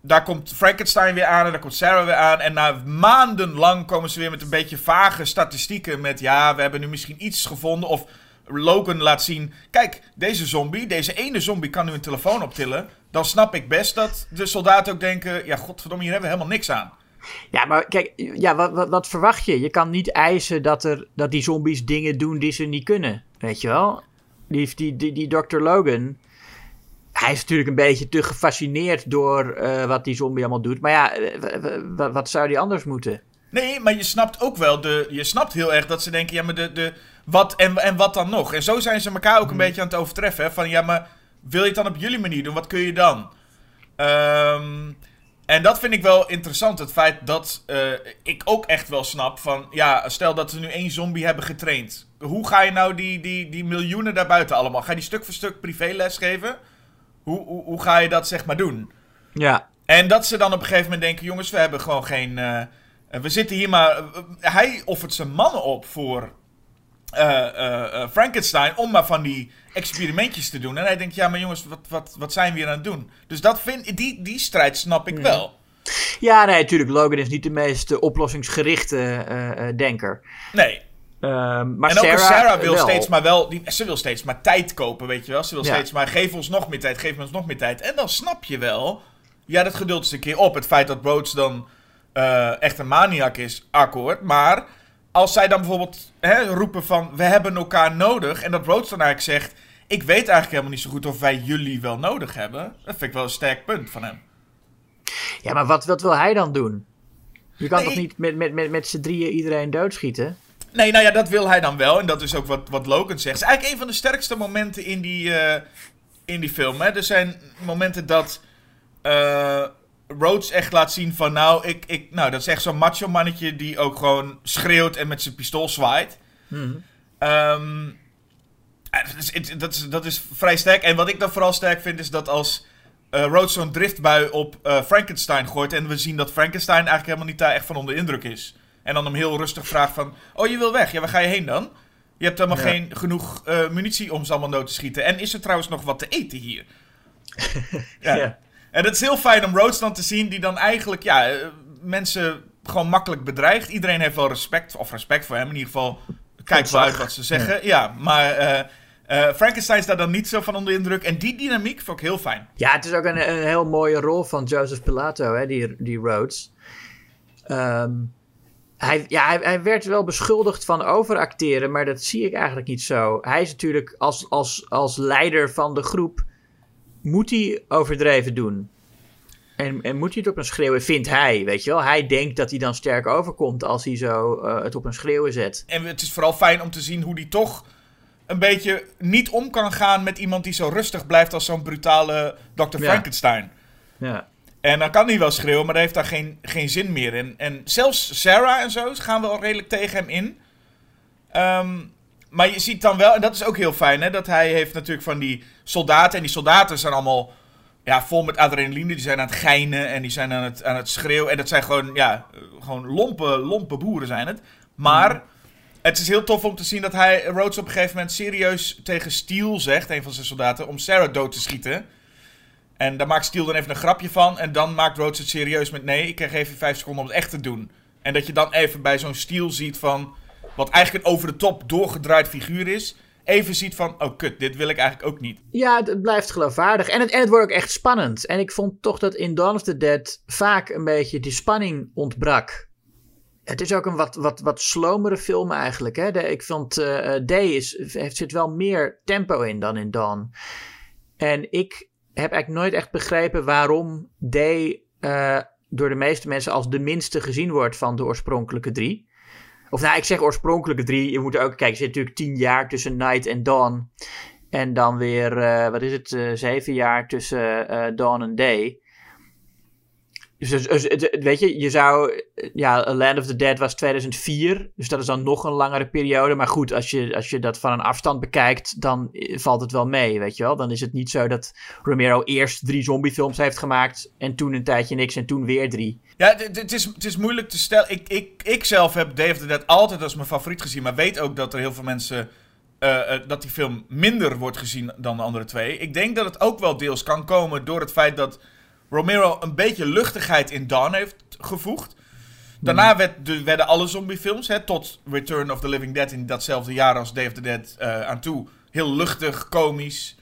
daar komt Frankenstein weer aan en daar komt Sarah weer aan. En na maandenlang komen ze weer met een beetje vage statistieken. Met ja, we hebben nu misschien iets gevonden. Of Logan laat zien, kijk, deze zombie, deze ene zombie kan nu een telefoon optillen. Dan snap ik best dat de soldaten ook denken, ja godverdomme, hier hebben we helemaal niks aan. Ja, maar kijk, ja, wat, wat, wat verwacht je? Je kan niet eisen dat, er, dat die zombies dingen doen die ze niet kunnen. Weet je wel? Die, die, die, die Dr. Logan. Hij is natuurlijk een beetje te gefascineerd door eh, wat die zombie allemaal doet. Maar ja, eh, wat zou die anders moeten? Nee, maar je snapt ook wel, de, je snapt heel erg dat ze denken, ja, maar de, de, wat en, en wat dan nog? En zo zijn ze elkaar ook een beetje aan het overtreffen. Hè? Van ja, maar wil je het dan op jullie manier doen? Wat kun je dan? Ehm, En dat vind ik wel interessant. Het feit dat eh, ik ook echt wel snap van... Ja, stel dat ze nu één zombie hebben getraind. Hoe ga je nou die, die, die miljoenen daarbuiten allemaal... Ga je die stuk voor stuk privéles geven? Hoe, hoe, hoe ga je dat zeg maar doen? Ja. En dat ze dan op een gegeven moment denken... Jongens, we hebben gewoon geen... eh, we zitten hier maar... eh, hij offert zijn mannen op voor... eh, eh, eh, Frankenstein om maar van die experimentjes te doen. En hij denkt, ja, maar jongens, wat, wat, wat zijn we hier aan het doen? Dus dat vind, die, die strijd snap ik wel. Ja, nee, natuurlijk. Logan is niet de meest oplossingsgerichte denker. Nee. Ehm, maar en ook Sarah, Sarah, Sarah wil wel. steeds maar wel, die, ze wil steeds maar tijd kopen, weet je wel. Ze wil Ja. steeds maar, geef ons nog meer tijd, geef ons nog meer tijd. En dan snap je wel, ja, dat geduld is een keer op. Het feit dat Rhodes dan echt een maniak is, akkoord. Maar als zij dan bijvoorbeeld hè, roepen van, we hebben elkaar nodig. En dat Rhodes dan eigenlijk zegt, ik weet eigenlijk helemaal niet zo goed of wij jullie wel nodig hebben. Dat vind ik wel een sterk punt van hem. Ja, maar wat, wat wil hij dan doen? Je kan Nee. toch niet met, met, met, met z'n drieën iedereen doodschieten? Nee, nou ja, dat wil hij dan wel. En dat is ook wat, wat Logan zegt. Het is eigenlijk een van de sterkste momenten in die, eh, in die film. Hè. Er zijn momenten dat eh Rhodes echt laat zien van... Nou, ik, ik, nou dat is echt zo'n macho mannetje die ook gewoon schreeuwt en met zijn pistool zwaait. Ehm, eh, dat, is, dat, is, dat is vrij sterk. En wat ik dan vooral sterk vind is dat als... eh Rhodes zo'n driftbui op eh, Frankenstein gooit... en we zien dat Frankenstein eigenlijk helemaal niet daar echt van onder indruk is... En dan hem heel rustig vraagt van... Oh, je wil weg? Ja, waar ga je heen dan? Je hebt helemaal Ja. geen genoeg munitie om ze allemaal dood te schieten. En is er trouwens nog wat te eten hier? ja. Ja. En het is heel fijn om Rhodes dan te zien... die dan eigenlijk ja, eh, mensen gewoon makkelijk bedreigt. Iedereen heeft wel respect, of respect voor hem. In ieder geval kijkt wel uit wat ze zeggen. Ja, maar eh, eh, Frankenstein is daar dan niet zo van onder de indruk. En die dynamiek vond ik heel fijn. Ja, het is ook een, een heel mooie rol van Joseph Pilato, hè, die, die Rhodes. Ehm, hij, ja, hij, hij werd wel beschuldigd van overacteren, maar dat zie ik eigenlijk niet zo. Hij is natuurlijk als, als, als leider van de groep, moet hij overdreven doen. En, en moet hij het op een schreeuwen, vindt hij, weet je wel. Hij denkt dat hij dan sterk overkomt als hij zo eh, het op een schreeuwen zet. En het is vooral fijn om te zien hoe die toch een beetje niet om kan gaan met iemand die zo rustig blijft als zo'n brutale Dr. Frankenstein. Ja. En dan kan hij wel schreeuwen, maar hij heeft daar geen, geen zin meer in. En zelfs Sarah en zo gaan wel redelijk tegen hem in. Ehm, maar je ziet dan wel, en dat is ook heel fijn, hè, dat hij heeft natuurlijk van die soldaten. En die soldaten zijn allemaal ja, vol met adrenaline. Die zijn aan het geinen en die zijn aan het, aan het schreeuwen. En dat zijn gewoon, ja, gewoon lompe, lompe boeren zijn het. Maar het is heel tof om te zien dat hij Rhodes op een gegeven moment serieus tegen Steel zegt, een van zijn soldaten, om Sarah dood te schieten. En daar maakt Steel dan even een grapje van. En dan maakt Rhodes het serieus met nee, ik krijg even vijf seconden om het echt te doen. En dat je dan even bij zo'n Steel ziet van, wat eigenlijk een over de top doorgedraaid figuur is. Even ziet van, oh kut, dit wil ik eigenlijk ook niet. Ja, het, blijft geloofwaardig. En het, en het wordt ook echt spannend. En ik vond toch dat in Dawn of the Dead vaak een beetje die spanning ontbrak. Het is ook een wat, wat, wat slomere film eigenlijk. Hè? De, ik vond eh, Day is, heeft, zit wel meer tempo in dan in Dawn. En ik heb eigenlijk nooit echt begrepen waarom Day eh, door de meeste mensen als de minste gezien wordt van de oorspronkelijke drie. Of nou, ik zeg oorspronkelijke drie. Je moet ook kijken. Er zit natuurlijk tien jaar tussen Night en Dawn. En dan weer, eh, wat is het, eh, zeven jaar tussen eh, Dawn en Day. Dus, weet je, je zou, ja, Land of the Dead was 2004. Dus dat is dan nog een langere periode. Maar goed, als je, als je dat van een afstand bekijkt, dan eh, valt het wel mee, weet je wel. Dan is het niet zo dat Romero eerst drie zombiefilms heeft gemaakt. En toen een tijdje niks en toen weer drie. Ja, het- het is, het is moeilijk te stellen. Ik, ik, ik zelf heb Day of the Dead altijd als mijn favoriet gezien. Maar weet ook dat er heel veel mensen... eh, eh, dat die film minder wordt gezien dan de andere twee. Ik denk dat het ook wel deels kan komen door het feit dat Romero een beetje luchtigheid in Dawn heeft gevoegd. Daarna werd de, werden alle zombiefilms, hè, tot Return of the Living Dead in datzelfde jaar als Day of the Dead eh, aan toe, heel luchtig, komisch.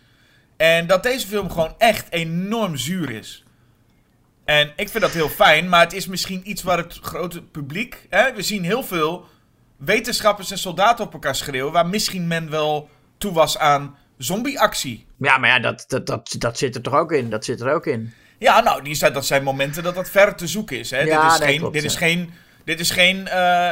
En dat deze film gewoon echt enorm zuur is. En ik vind dat heel fijn, maar het is misschien iets waar het grote publiek. Hè, we zien heel veel wetenschappers en soldaten op elkaar schreeuwen, waar misschien men wel toe was aan zombieactie. Ja, maar ja, dat, dat, dat, dat zit er toch ook in. Dat zit er ook in. Ja, nou, die zijn, dat zijn momenten dat dat ver te zoeken is. Hè? Ja, dit is nee, geen. klopt, dit is geen. Dit is geen.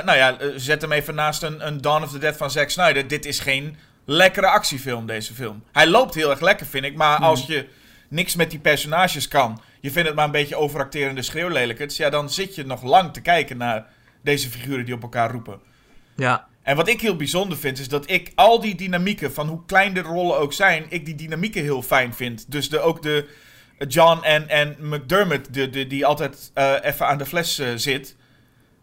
nou ja, eh, zet hem even naast een, een Dawn of the Dead van Zack Snyder. Dit is geen lekkere actiefilm, deze film. Hij loopt heel erg lekker, vind ik. Maar Hmm. als je niks met die personages kan. je vindt het maar een beetje overacterende schreeuwlelijkerts, ja, dan zit je nog lang te kijken naar deze figuren die op elkaar roepen. Ja. En wat ik heel bijzonder vind, is dat ik al die dynamieken, van hoe klein de rollen ook zijn, ik die dynamieken heel fijn vind. Dus de, ook de John en, en McDermott, de, de, die altijd eh, even aan de fles eh, zit.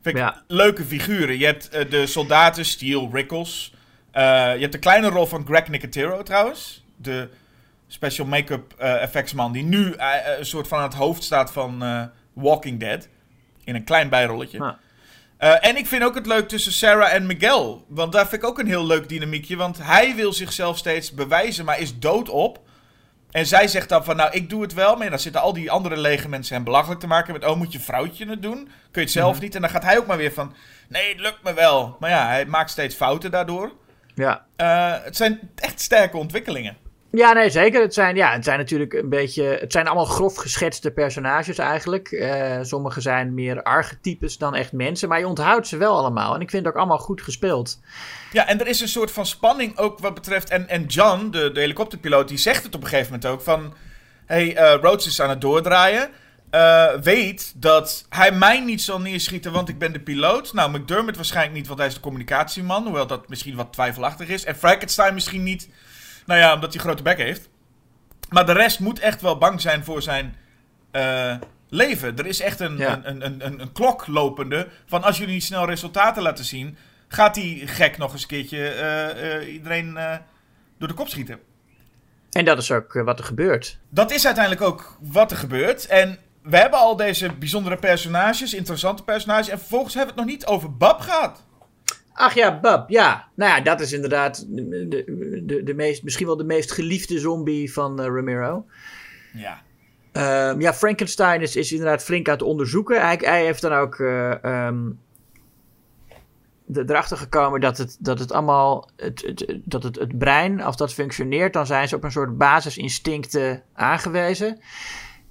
Vind ik Ja. leuke figuren. Je hebt eh, de soldaten, Steel, Rickles. Je hebt de kleine rol van Greg Nicotero trouwens. De special make-up eh, effectsman die nu een soort van aan het hoofd staat van Walking Dead. In een klein bijrolletje. Ja. Eh, en ik vind ook het leuk tussen Sarah en Miguel. Want daar vind ik ook een heel leuk dynamiekje. Want hij wil zichzelf steeds bewijzen, maar is doodop. En zij zegt dan van, nou, ik doe het wel. Maar ja, dan zitten al die andere lege mensen hem belachelijk te maken met... Oh, moet je vrouwtje het doen? Kun je het zelf niet? En dan gaat hij ook maar weer van... Nee, het lukt me wel. Maar ja, hij maakt steeds fouten daardoor. Ja. Eh, het zijn echt sterke ontwikkelingen. Ja, nee, zeker. Het zijn, ja, het zijn natuurlijk een beetje. Het zijn allemaal grof geschetste personages eigenlijk. Eh sommige zijn meer archetypes dan echt mensen. Maar je onthoudt ze wel allemaal. En ik vind het ook allemaal goed gespeeld. Ja, en er is een soort van spanning ook wat betreft... En, en John, de, de helikopterpiloot, die zegt het op een gegeven moment ook van... hey, eh, Rhodes is aan het doordraaien. Eh, weet dat hij mij niet zal neerschieten, want ik ben de piloot. Nou, McDermott waarschijnlijk niet, want hij is de communicatieman. Hoewel dat misschien wat twijfelachtig is. En Frankenstein misschien niet, nou ja, omdat hij grote bek heeft. Maar de rest moet echt wel bang zijn voor zijn eh, leven. Er is echt een, Ja. een, een, een, een, klok lopende van als jullie niet snel resultaten laten zien... gaat die gek nog eens een keertje eh, eh, iedereen door de kop schieten. En dat is ook wat er gebeurt. Dat is uiteindelijk ook wat er gebeurt. En we hebben al deze bijzondere personages, interessante personages. En vervolgens hebben we het nog niet over Bab gehad. Ach ja, Bub, ja. Nou ja, dat is inderdaad de, de, de, de meest, misschien wel de meest geliefde zombie van eh, Romero. Ja. Ehm, ja, Frankenstein is, is inderdaad flink aan het onderzoeken. Hij, hij heeft dan ook ehm, de- erachter gekomen dat het, dat het allemaal, het, het, dat het, het brein, als dat functioneert, dan zijn ze op een soort basisinstincten aangewezen.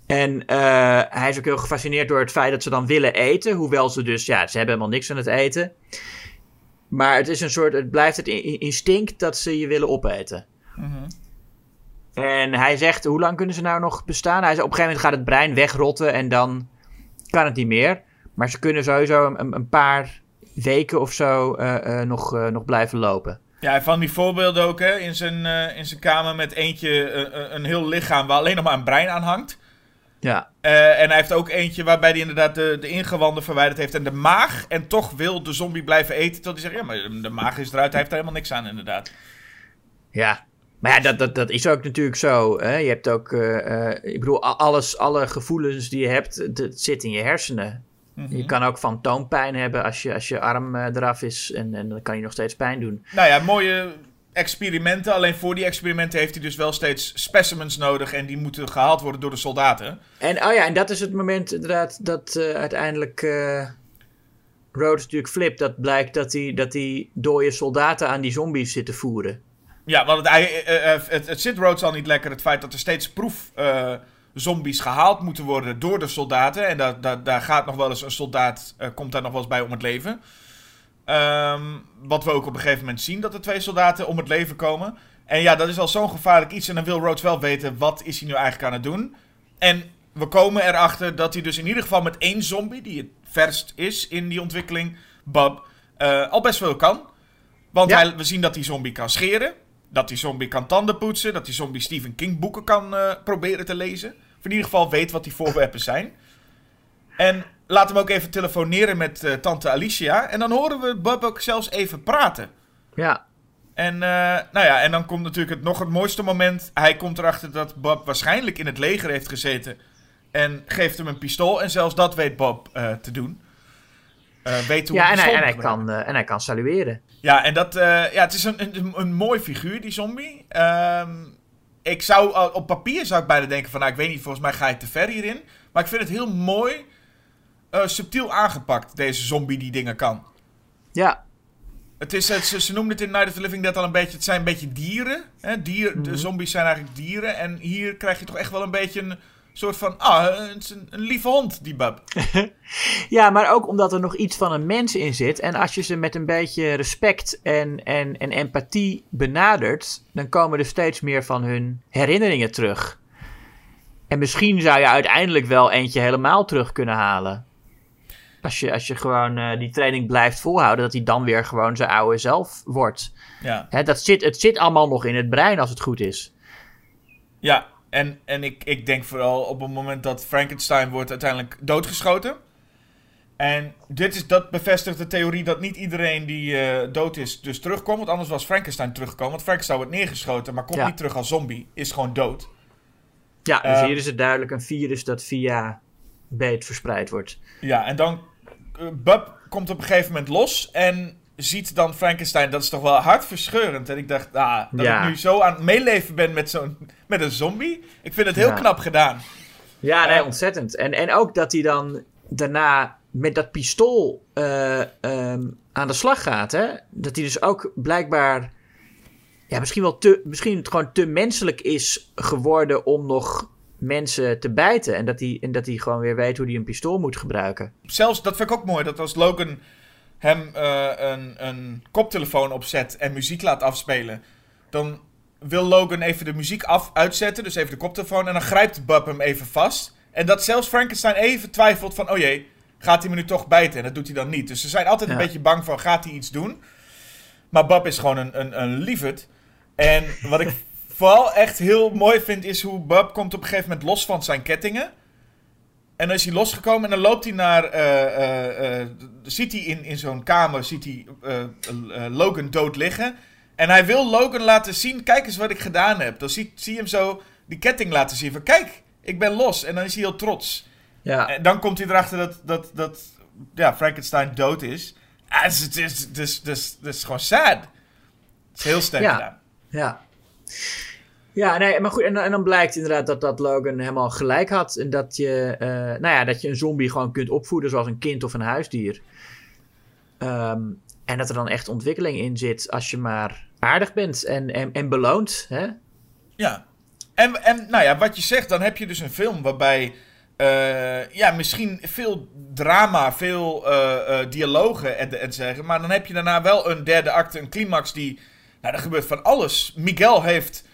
En eh, hij is ook heel gefascineerd door het feit dat ze dan willen eten, hoewel ze dus, ja, ze hebben helemaal niks aan het eten. Maar het is een soort, het blijft het instinct dat ze je willen opeten. En hij zegt, hoe lang kunnen ze nou nog bestaan? Hij zegt, op een gegeven moment gaat het brein wegrotten en dan kan het niet meer. Maar ze kunnen sowieso een, een paar weken of zo eh, eh, nog, eh, nog blijven lopen. Ja, van die voorbeelden ook, hè. In zijn, in zijn kamer met eentje, een heel lichaam waar alleen nog maar een brein aan hangt. Ja, Eh, en hij heeft ook eentje waarbij hij inderdaad de, de ingewanden verwijderd heeft en de maag. En toch wil de zombie blijven eten. Tot hij zegt, ja, maar de maag is eruit. Hij heeft er helemaal niks aan, inderdaad. ja. Maar ja, dat, dat, dat is ook natuurlijk zo. Hè? Je hebt ook, eh, eh, ik bedoel, alles, alle gevoelens die je hebt, het zit in je hersenen. Je kan ook fantoompijn hebben als je, als je arm eraf is en, en dan kan je nog steeds pijn doen. Nou ja, mooie experimenten. Alleen voor die experimenten heeft hij dus wel steeds specimens nodig. En die moeten gehaald worden door de soldaten. En, oh ja, en dat is het moment inderdaad dat eh, uiteindelijk eh Rhodes natuurlijk flipt. Dat blijkt dat hij dat die dode soldaten aan die zombies zit te voeren. Ja, want het, hij- eh, het, het zit Rhodes al niet lekker. Het feit dat er steeds proef zombies gehaald moeten worden door de soldaten. En daar, daar, daar gaat nog wel eens een soldaat, komt daar nog wel eens bij om het leven. Ehm, wat we ook op een gegeven moment zien, dat er twee soldaten om het leven komen. En ja, dat is al zo'n gevaarlijk iets. En dan wil Rhodes wel weten, wat is hij nu eigenlijk aan het doen? En we komen erachter dat hij dus in ieder geval met één zombie, die het verst is in die ontwikkeling, Bob, eh, al best veel kan. Want Ja. hij, we zien dat die zombie kan scheren. Dat die zombie kan tanden poetsen. Dat die zombie Stephen King boeken kan eh, proberen te lezen. Of in ieder geval weet wat die voorwerpen zijn. En laten we ook even telefoneren met eh, tante Alicia. En dan horen we Bob ook zelfs even praten. Ja, En, eh, nou ja, en dan komt natuurlijk het, nog het mooiste moment. Hij komt erachter dat Bob waarschijnlijk in het leger heeft gezeten. En geeft hem een pistool. En zelfs dat weet Bob eh, te doen. Weet hoe ja en, hij, en, hij kan, en hij kan salueren. ja, en dat, ja, het is een, een, een mooi figuur, die zombie. Ehm, ik zou, op papier zou ik bijna denken van, nou, ik weet niet, volgens mij ga je te ver hierin. Maar ik vind het heel mooi, eh, subtiel aangepakt, deze zombie die dingen kan. Ja, Het is, het, ze, ze noemden het in Night of the Living Dead al een beetje, het zijn een beetje dieren. Hè? Dier, De zombies zijn eigenlijk dieren. En hier krijg je toch echt wel een beetje een soort van, ah, het is een, een lieve hond, die bub. Ja, maar ook omdat er nog iets van een mens in zit. En als je ze met een beetje respect en, en, en empathie benadert, dan komen er steeds meer van hun herinneringen terug. En misschien zou je uiteindelijk wel eentje helemaal terug kunnen halen. Als je, als je gewoon eh, die training blijft volhouden, dat hij dan weer gewoon zijn oude zelf wordt. Ja, Hè, dat zit, het zit allemaal nog in het brein als het goed is. ja. en, en ik, ik denk vooral op het moment dat Frankenstein wordt uiteindelijk doodgeschoten. En dit is, dat bevestigt de theorie dat niet iedereen die eh, dood is dus terugkomt. Want anders was Frankenstein teruggekomen. Want Frankenstein wordt neergeschoten, maar komt Ja. niet terug als zombie. Is gewoon dood. Ja, dus Eh, hier is het duidelijk een virus dat via beet verspreid wordt. Ja, en dan... eh, Bub komt op een gegeven moment los en ziet dan Frankenstein. Dat is toch wel hartverscheurend. En ik dacht, ah, dat Ja. ik nu zo aan het meeleven ben met, zo'n, met een zombie. Ik vind het heel Ja. knap gedaan. Ja, nee, Eh, ontzettend. En, en ook dat hij dan daarna met dat pistool eh, ehm, aan de slag gaat. Hè? Dat hij dus ook blijkbaar ja, misschien wel te, misschien het gewoon te menselijk is geworden om nog mensen te bijten. En dat hij, en dat hij gewoon weer weet hoe hij een pistool moet gebruiken. Zelfs, dat vind ik ook mooi, dat als Logan hem eh, een, een koptelefoon opzet en muziek laat afspelen, dan wil Logan even de muziek af, uitzetten, dus even de koptelefoon, en dan grijpt Bub hem even vast. En dat zelfs Frankenstein even twijfelt van, oh jee, gaat hij me nu toch bijten? En dat doet hij dan niet. Dus ze zijn altijd een beetje bang van, gaat hij iets doen? Maar Bub is gewoon een, een, een lieverd. En wat ik vooral echt heel mooi vind, is hoe Bub komt op een gegeven moment los van zijn kettingen. En dan is hij losgekomen en dan loopt hij naar. eh, eh, eh, ziet hij in, in zo'n kamer ziet hij, Logan dood liggen. En hij wil Logan laten zien: kijk eens wat ik gedaan heb. Dan zie, zie je hem zo die ketting laten zien: van kijk, ik ben los. En dan is hij heel trots. Ja, En dan komt hij erachter dat, dat, dat ja, Frankenstein dood is. Ah, Het is, is, het is gewoon sad. Het is heel sterk Ja. gedaan. ja. Ja, nee, maar goed. En, en dan blijkt inderdaad dat, dat Logan helemaal gelijk had. En dat je, eh, nou ja, dat je een zombie gewoon kunt opvoeden zoals een kind of een huisdier. Ehm, en dat er dan echt ontwikkeling in zit als je maar aardig bent en, en, beloont. Hè? Ja. En, en nou ja, wat je zegt, dan heb je dus een film waarbij eh, ja, misschien veel drama, veel eh, dialogen en, en zeggen. Maar dan heb je daarna wel een derde acte, een climax die. Nou, er gebeurt van alles. Miguel heeft.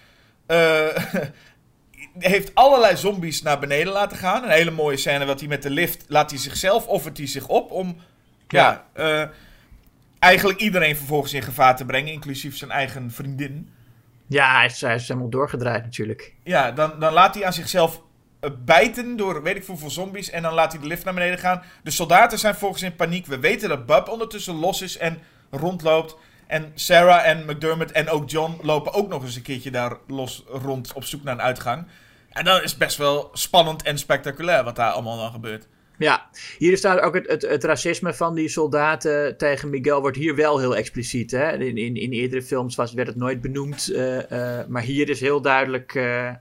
Eh, heeft allerlei zombies naar beneden laten gaan. Een hele mooie scène wat hij met de lift laat hij zichzelf, offert hij zich op om ja, eh, eigenlijk iedereen vervolgens in gevaar te brengen, inclusief zijn eigen vriendin. Ja, hij is, hij is helemaal doorgedraaid natuurlijk. Ja, dan, dan laat hij aan zichzelf eh, bijten door weet ik veel hoeveel zombies. En dan laat hij de lift naar beneden gaan. De soldaten zijn volgens in paniek. We weten dat Bub ondertussen los is en rondloopt. En Sarah en McDermott en ook John lopen ook nog eens een keertje daar los rond op zoek naar een uitgang. En dan is best wel spannend en spectaculair wat daar allemaal dan gebeurt. Ja, hier staat ook het, het, het racisme van die soldaten tegen Miguel wordt hier wel heel expliciet. Hè? In, in, in eerdere films was, werd het nooit benoemd. eh, eh, maar hier is heel duidelijk eh,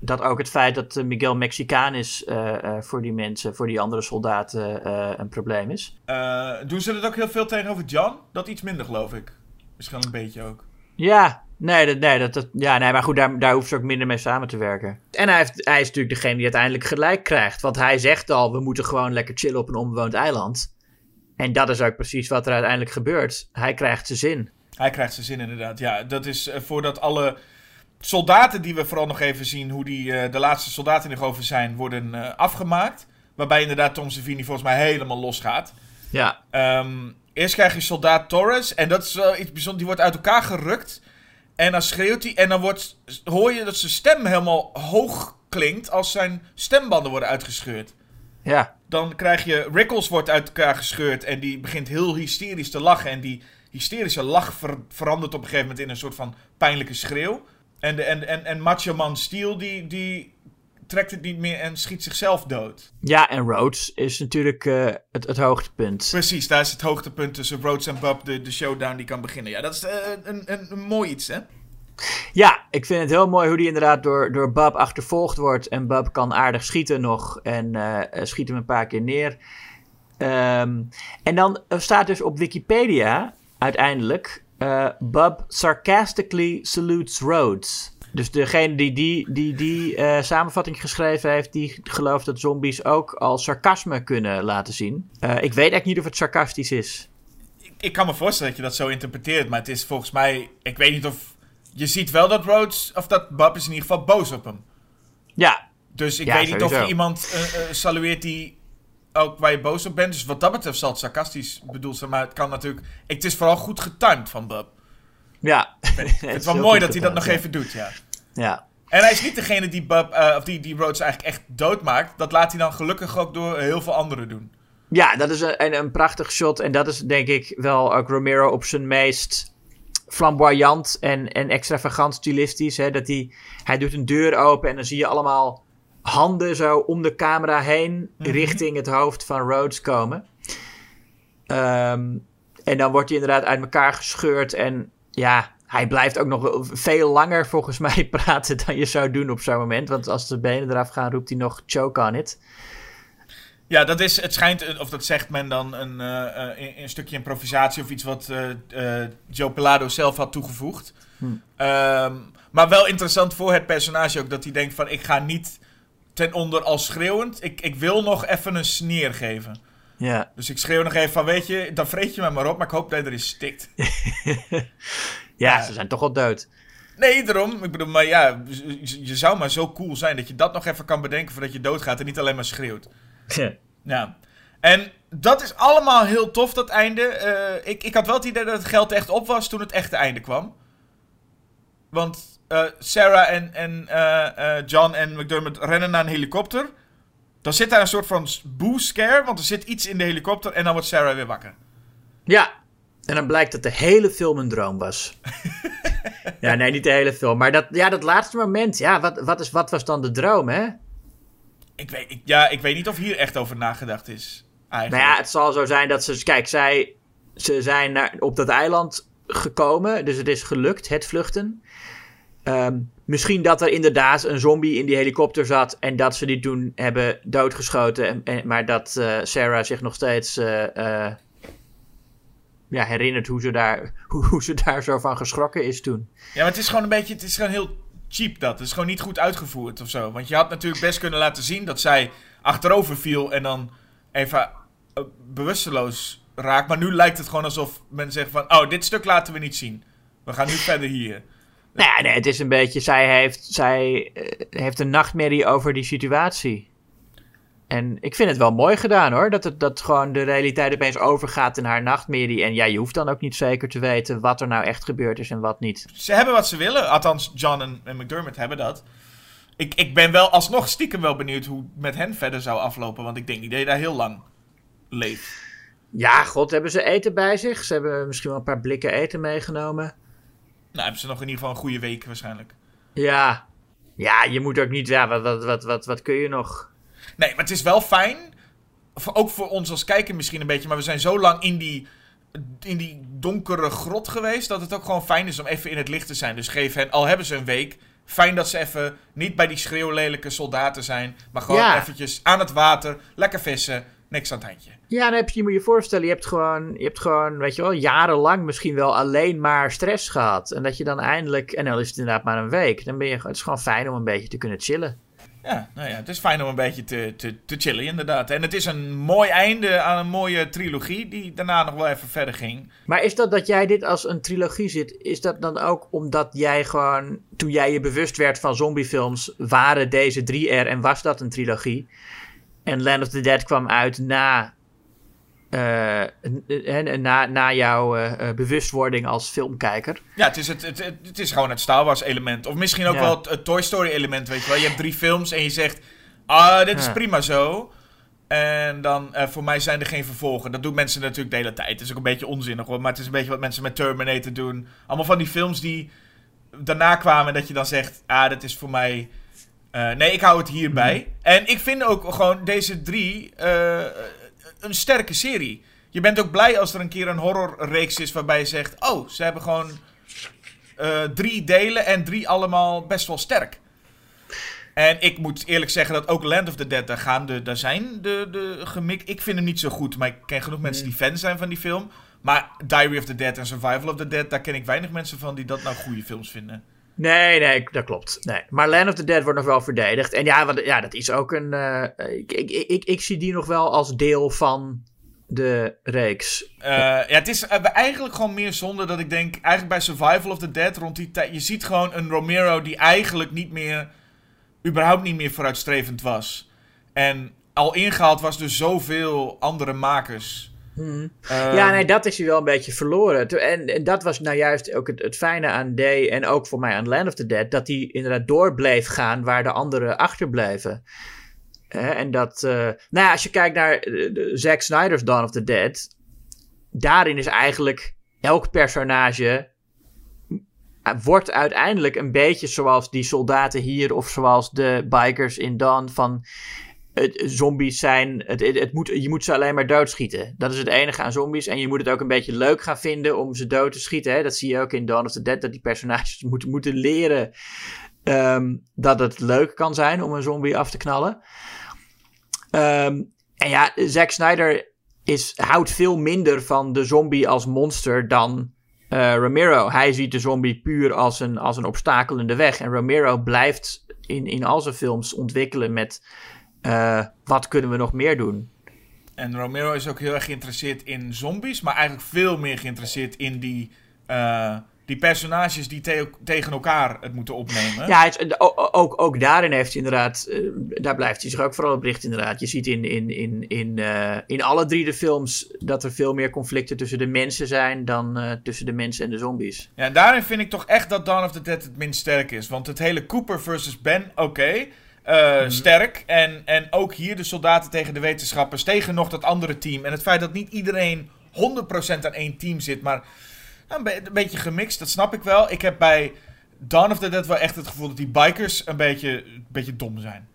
dat ook het feit dat eh, Miguel Mexicaan is eh, eh, voor die mensen, voor die andere soldaten, een probleem is. Doen ze dat ook heel veel tegenover John? Dat iets minder, geloof ik. Misschien een beetje ook. Ja, nee, dat, nee, dat, dat, ja, nee maar goed, daar, daar hoeft ze ook minder mee samen te werken. En hij, heeft, hij is natuurlijk degene die uiteindelijk gelijk krijgt. Want hij zegt al, we moeten gewoon lekker chillen op een onbewoond eiland. En dat is ook precies wat er uiteindelijk gebeurt. Hij krijgt zijn zin. Hij krijgt zijn zin inderdaad. Ja, dat is voordat alle soldaten die we vooral nog even zien, hoe die, eh, de laatste soldaten die nog over zijn, worden eh, afgemaakt. Waarbij inderdaad Tom Savini volgens mij helemaal losgaat. Ja, Ehm, eerst krijg je soldaat Torres. En dat is wel iets bijzonders. Die wordt uit elkaar gerukt. En dan schreeuwt hij. En dan wordt, hoor je dat zijn stem helemaal hoog klinkt. Als zijn stembanden worden uitgescheurd. ja, Dan krijg je. Rickles wordt uit elkaar gescheurd. En die begint heel hysterisch te lachen. En die hysterische lach ver- verandert op een gegeven moment in een soort van pijnlijke schreeuw. En, de, en, en, en Macho Man Steel die, die trekt het niet meer en schiet zichzelf dood. ja, en Rhodes is natuurlijk eh, het, het hoogtepunt. Precies, daar is het hoogtepunt tussen Rhodes en Bub, de, de showdown die kan beginnen. Ja, dat is eh, een, een, een mooi iets, hè? Ja, ik vind het heel mooi hoe die inderdaad door, door Bub achtervolgd wordt. En Bub kan aardig schieten nog. En eh, schiet hem een paar keer neer. Ehm, en dan staat dus op Wikipedia uiteindelijk... eh, Bub sarcastically salutes Rhodes. Dus degene die die, die, die eh, samenvatting geschreven heeft... die gelooft dat zombies ook al sarcasme kunnen laten zien. Eh, ik weet eigenlijk niet of het sarcastisch is. Ik, ik kan me voorstellen dat je dat zo interpreteert, maar het is volgens mij... Ik weet niet of... Je ziet wel dat Rhodes, of dat Bub is in ieder geval boos op hem. Ja, Dus ik Ja, weet niet of je iemand salueert die ook waar je boos op bent. Dus wat dat betreft zal het sarcastisch bedoeld zijn. Maar het kan natuurlijk... Het is vooral goed getimed van Bub. Ja. Het is wel mooi dat hij dat nog even doet, ja. Ja. En hij is niet degene die, Bub, eh, of die, die Rhodes eigenlijk echt doodmaakt. Dat laat hij dan gelukkig ook door heel veel anderen doen. Ja, dat is een, een, een prachtig shot. En dat is denk ik wel ook Romero op zijn meest flamboyant en, en extravagant stilistisch. Hè? Dat hij, hij doet een deur open en dan zie je allemaal handen zo om de camera heen richting het hoofd van Rhodes komen. Ehm, en dan wordt hij inderdaad uit elkaar gescheurd. En ja, hij blijft ook nog veel langer volgens mij praten dan je zou doen op zo'n moment. Want als de benen eraf gaan, roept hij nog choke on it. Ja, dat is, het schijnt, eh, of dat zegt men dan, een, eh, eh, een, een stukje improvisatie of iets wat eh, eh, Joe Pelado zelf had toegevoegd. Ehm, maar wel interessant voor het personage ook, dat hij denkt van, ik ga niet ten onder al schreeuwend, ik, ik wil nog even een sneer geven. Ja. Dus ik schreeuw nog even van, weet je, dan vreet je me maar op, maar ik hoop dat je erin stikt. Ja, ze zijn toch al dood. Nee, daarom. Ik bedoel, maar ja, je, zou maar zo cool zijn dat je dat nog even kan bedenken voordat je doodgaat en niet alleen maar schreeuwt. Ja. En dat is allemaal heel tof, dat einde. Eh, ik, ik had wel het idee dat het geld echt op was toen het echte einde kwam. Want eh, Sarah en, en eh, eh, John en McDermott rennen naar een helikopter. Dan zit daar een soort van boo scare, want er zit iets in de helikopter en dan wordt Sarah weer wakker. Ja, en dan blijkt dat de hele film een droom was. ja, nee, niet de hele film. Maar dat, ja, dat laatste moment, ja, wat, wat, is, wat was dan de droom, hè? Ik weet, ik, ja, ik weet niet of hier echt over nagedacht is. Eigenlijk. Nou ja, het zal zo zijn dat ze... Kijk, zij, ze zijn naar, op dat eiland gekomen. Dus het is gelukt, het vluchten. Ehm, misschien dat er inderdaad een zombie in die helikopter zat... en dat ze die toen hebben doodgeschoten. En, maar dat eh, Sarah zich nog steeds... eh, eh, ja, herinnert hoe ze, daar, hoe, hoe ze daar zo van geschrokken is toen. Ja, maar het is gewoon een beetje, het is gewoon heel cheap dat. Het is gewoon niet goed uitgevoerd of zo. Want je had natuurlijk best kunnen laten zien dat zij achterover viel en dan even bewusteloos raakt. Maar nu lijkt het gewoon alsof men zegt van, oh, dit stuk laten we niet zien. We gaan nu verder hier. Nou ja, nee, het is een beetje... Zij heeft, zij eh, heeft een nachtmerrie over die situatie. En ik vind het wel mooi gedaan hoor. Dat, het, dat gewoon de realiteit opeens overgaat in haar nachtmerrie. En ja, je hoeft dan ook niet zeker te weten wat er nou echt gebeurd is en wat niet. Ze hebben wat ze willen. Althans, John en, en McDermott hebben dat. Ik, ik ben wel alsnog stiekem wel benieuwd hoe het met hen verder zou aflopen. Want ik denk dat je daar heel lang leeft. Ja, god, hebben ze eten bij zich? Ze hebben misschien wel een paar blikken eten meegenomen. Nou, hebben ze nog in ieder geval een goede week waarschijnlijk. Ja, ja je moet ook niet... Ja, wat, wat, wat, wat, wat kun je nog? Nee, maar het is wel fijn. Ook voor ons als kijker misschien een beetje. Maar we zijn zo lang in die, in die donkere grot geweest. Dat het ook gewoon fijn is om even in het licht te zijn. Dus geef hen, al hebben ze een week. Fijn dat ze even niet bij die schreeuwlelijke soldaten zijn. Maar gewoon Ja. eventjes aan het water. Lekker vissen. Niks aan het handje. Ja, dan heb je, je moet je voorstellen, je hebt gewoon, je hebt gewoon, weet je wel, jarenlang misschien wel alleen maar stress gehad. En dat je dan eindelijk, en dan is het inderdaad maar een week, dan ben je, het is gewoon fijn om een beetje te kunnen chillen. Ja, nou ja, het is fijn om een beetje te, te, te chillen inderdaad. En het is een mooi einde aan een mooie trilogie. Die daarna nog wel even verder ging. Maar is dat dat jij dit als een trilogie zit, is dat dan ook omdat jij gewoon, toen jij je bewust werd van zombiefilms, waren deze drie er en was dat een trilogie? En Land of the Dead kwam uit na, eh, eh, eh, na, na jouw eh, bewustwording als filmkijker. Ja, het is, het, het, het, is gewoon het Star Wars element. Of misschien ook Ja. wel het, het Toy Story element, weet je wel. Je hebt drie films en je zegt, ah, dit is Ja. prima zo. En dan, eh, voor mij zijn er geen vervolgen. Dat doen mensen natuurlijk de hele tijd. Het is ook een beetje onzinnig hoor. Maar het is een beetje wat mensen met Terminator doen. Allemaal van die films die daarna kwamen dat je dan zegt, ah, dat is voor mij... nee, ik hou het hierbij. Mhm. En ik vind ook gewoon deze drie een sterke serie. Je bent ook blij als er een keer een horrorreeks is waarbij je zegt... Oh, ze hebben gewoon eh, drie delen en drie allemaal best wel sterk. En ik moet eerlijk zeggen dat ook Land of the Dead, daar, gaan de, daar zijn de, de gemik. Ik vind hem niet zo goed, maar ik ken genoeg mensen die fan zijn van die film. Maar Diary of the Dead en Survival of the Dead, daar ken ik weinig mensen van die dat nou goede films vinden. Nee, nee, dat klopt. Nee. Maar Land of the Dead wordt nog wel verdedigd. En ja, wat, ja dat is ook een. eh, ik, ik, ik, ik zie die nog wel als deel van de reeks. Eh, ja, het is eh, eigenlijk gewoon meer zonde dat ik denk, eigenlijk bij Survival of the Dead rond die tijd, je ziet gewoon een Romero die eigenlijk niet meer überhaupt niet meer vooruitstrevend was. En al ingehaald was door zoveel andere makers. Ehm, ja, nee, dat is hij wel een beetje verloren. En, en dat was nou juist ook het, het fijne aan Day en ook voor mij aan Land of the Dead. Dat hij inderdaad door bleef gaan waar de anderen achterbleven. Hè, en dat, eh, nou ja, als je kijkt naar eh, Zack Snyder's Dawn of the Dead. Daarin is eigenlijk elk personage eh, wordt uiteindelijk een beetje zoals die soldaten hier of zoals de bikers in Dawn van zombies zijn, het, het moet, je moet ze alleen maar doodschieten. Dat is het enige aan zombies. En je moet het ook een beetje leuk gaan vinden om ze dood te schieten. Hè? Dat zie je ook in Dawn of the Dead, dat die personages moeten, moeten leren ehm, dat het leuk kan zijn om een zombie af te knallen. Ehm, en ja, Zack Snyder is, houdt veel minder van de zombie als monster dan eh, Romero. Hij ziet de zombie puur als een, als een obstakel in de weg. En Romero blijft in, in al zijn films ontwikkelen met eh, wat kunnen we nog meer doen. En Romero is ook heel erg geïnteresseerd in zombies, maar eigenlijk veel meer geïnteresseerd in die, eh, die personages die te- tegen elkaar het moeten opnemen. Ja, het, ook, ook daarin heeft hij inderdaad, eh, daar blijft hij zich ook vooral op richten inderdaad. Je ziet in, in, in, in, in alle drie de films dat er veel meer conflicten tussen de mensen zijn dan tussen de mensen en de zombies. Ja, daarin vind ik toch echt dat Dawn of the Dead het minst sterk is. Want het hele Cooper versus Ben, oké. Eh, Sterk. En, en ook hier de soldaten tegen de wetenschappers. Tegen nog dat andere team. En het feit dat niet iedereen 100% aan één team zit. Maar nou, een, be- een beetje gemixt, dat snap ik wel. Ik heb bij Dawn of the Dead wel echt het gevoel dat die bikers een beetje, een beetje dom zijn.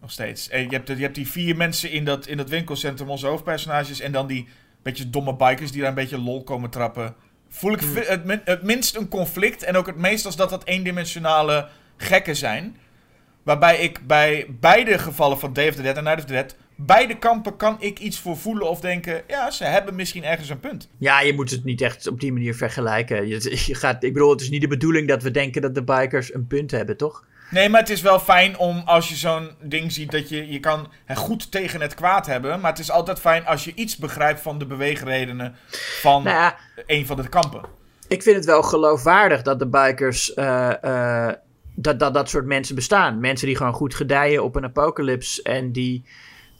Nog steeds. En je, hebt, je hebt die vier mensen in dat, in dat winkelcentrum, onze hoofdpersonages. En dan die beetje domme bikers die daar een beetje lol komen trappen. Voel ik vi- het, min- het minst een conflict. En ook het meest als dat dat eendimensionale gekken zijn. Waarbij ik bij beide gevallen van Day of the Dead en Night of the Dead... Beide kampen kan ik iets voor voelen of denken... Ja, ze hebben misschien ergens een punt. Ja, je moet het niet echt op die manier vergelijken. Je, je gaat, ik bedoel, het is niet de bedoeling dat we denken dat de bikers een punt hebben, toch? Nee, maar het is wel fijn om als je zo'n ding ziet dat je, je kan goed tegen het kwaad hebben. Maar het is altijd fijn als je iets begrijpt van de beweegredenen van Nou ja, een van de kampen. ik vind het wel geloofwaardig dat de bikers, eh, eh, dat, dat dat soort mensen bestaan. Mensen die gewoon goed gedijen op een apocalypse en die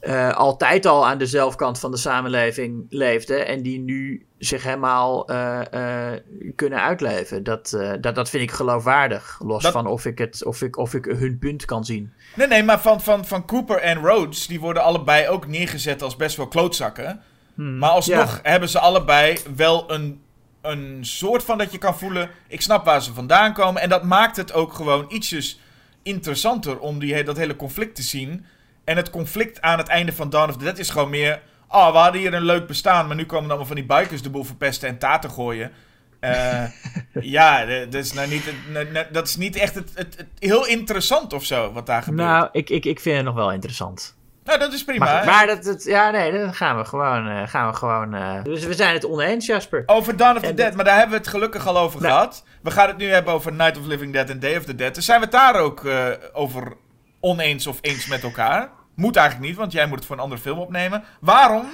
eh, altijd al aan de zelfkant van de samenleving leefden en die nu zich helemaal eh, eh, kunnen uitleven. Dat, dat, dat vind ik geloofwaardig, los Dat- van of ik, het, of, ik, of ik hun punt kan zien. Nee, nee, maar van, van, van Cooper en Rhodes, die worden allebei ook neergezet als best wel klootzakken. Maar alsnog hebben ze allebei wel een, een soort van dat je kan voelen, ik snap waar ze vandaan komen. En dat maakt het ook gewoon ietsjes interessanter om die, dat hele conflict te zien. En het conflict aan het einde van Dawn of the Dead is gewoon meer... Oh, we hadden hier een leuk bestaan, maar nu komen allemaal van die bikers de boel verpesten en taten gooien. Eh, ja, dat is, nou niet, dat is niet echt het, het, het- heel interessant of zo, wat daar gebeurt. Nou, Nou, ik, ik, ik vind het nog wel interessant. Dat is prima. Maar, maar dat, dat, ja, nee, dan gaan we gewoon. eh, gaan we gewoon eh, dus we zijn het oneens, Jasper. Over Dawn of the En Dead, dat- maar daar hebben we het gelukkig al over Nou. gehad. We gaan het nu hebben over Night of the Living Dead en Day of the Dead. Dus zijn we het daar ook eh, over oneens of eens met elkaar? Moet eigenlijk niet, want jij moet het voor een andere film opnemen. Waarom,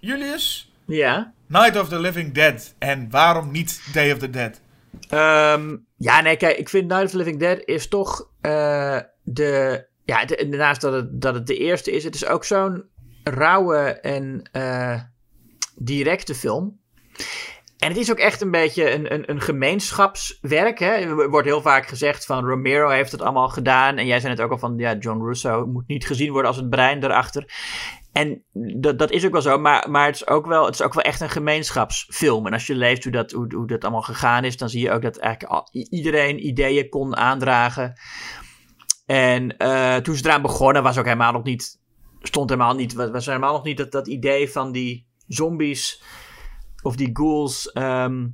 Julius, Ja. Night of the Living Dead en waarom niet Day of the Dead? Ehm, ja, nee, kijk, ik vind Night of the Living Dead is toch de. Ja, naast dat het, dat het de eerste is, het is ook zo'n rauwe en eh, directe film. En het is ook echt een beetje een, een, een gemeenschapswerk. Hè? Er wordt heel vaak gezegd van Romero heeft het allemaal gedaan. En jij zei het ook al van ja, John Russo moet niet gezien worden als het brein erachter. En dat, dat is ook wel zo, maar, maar het, is ook wel, het is ook wel echt een gemeenschapsfilm. En als je leest hoe dat, hoe, dat allemaal gegaan is, dan zie je ook dat eigenlijk iedereen ideeën kon aandragen. En eh, toen ze eraan begonnen, was ook helemaal nog niet, stond helemaal niet, was, helemaal nog niet dat, dat idee van die zombies of die ghouls. ehm,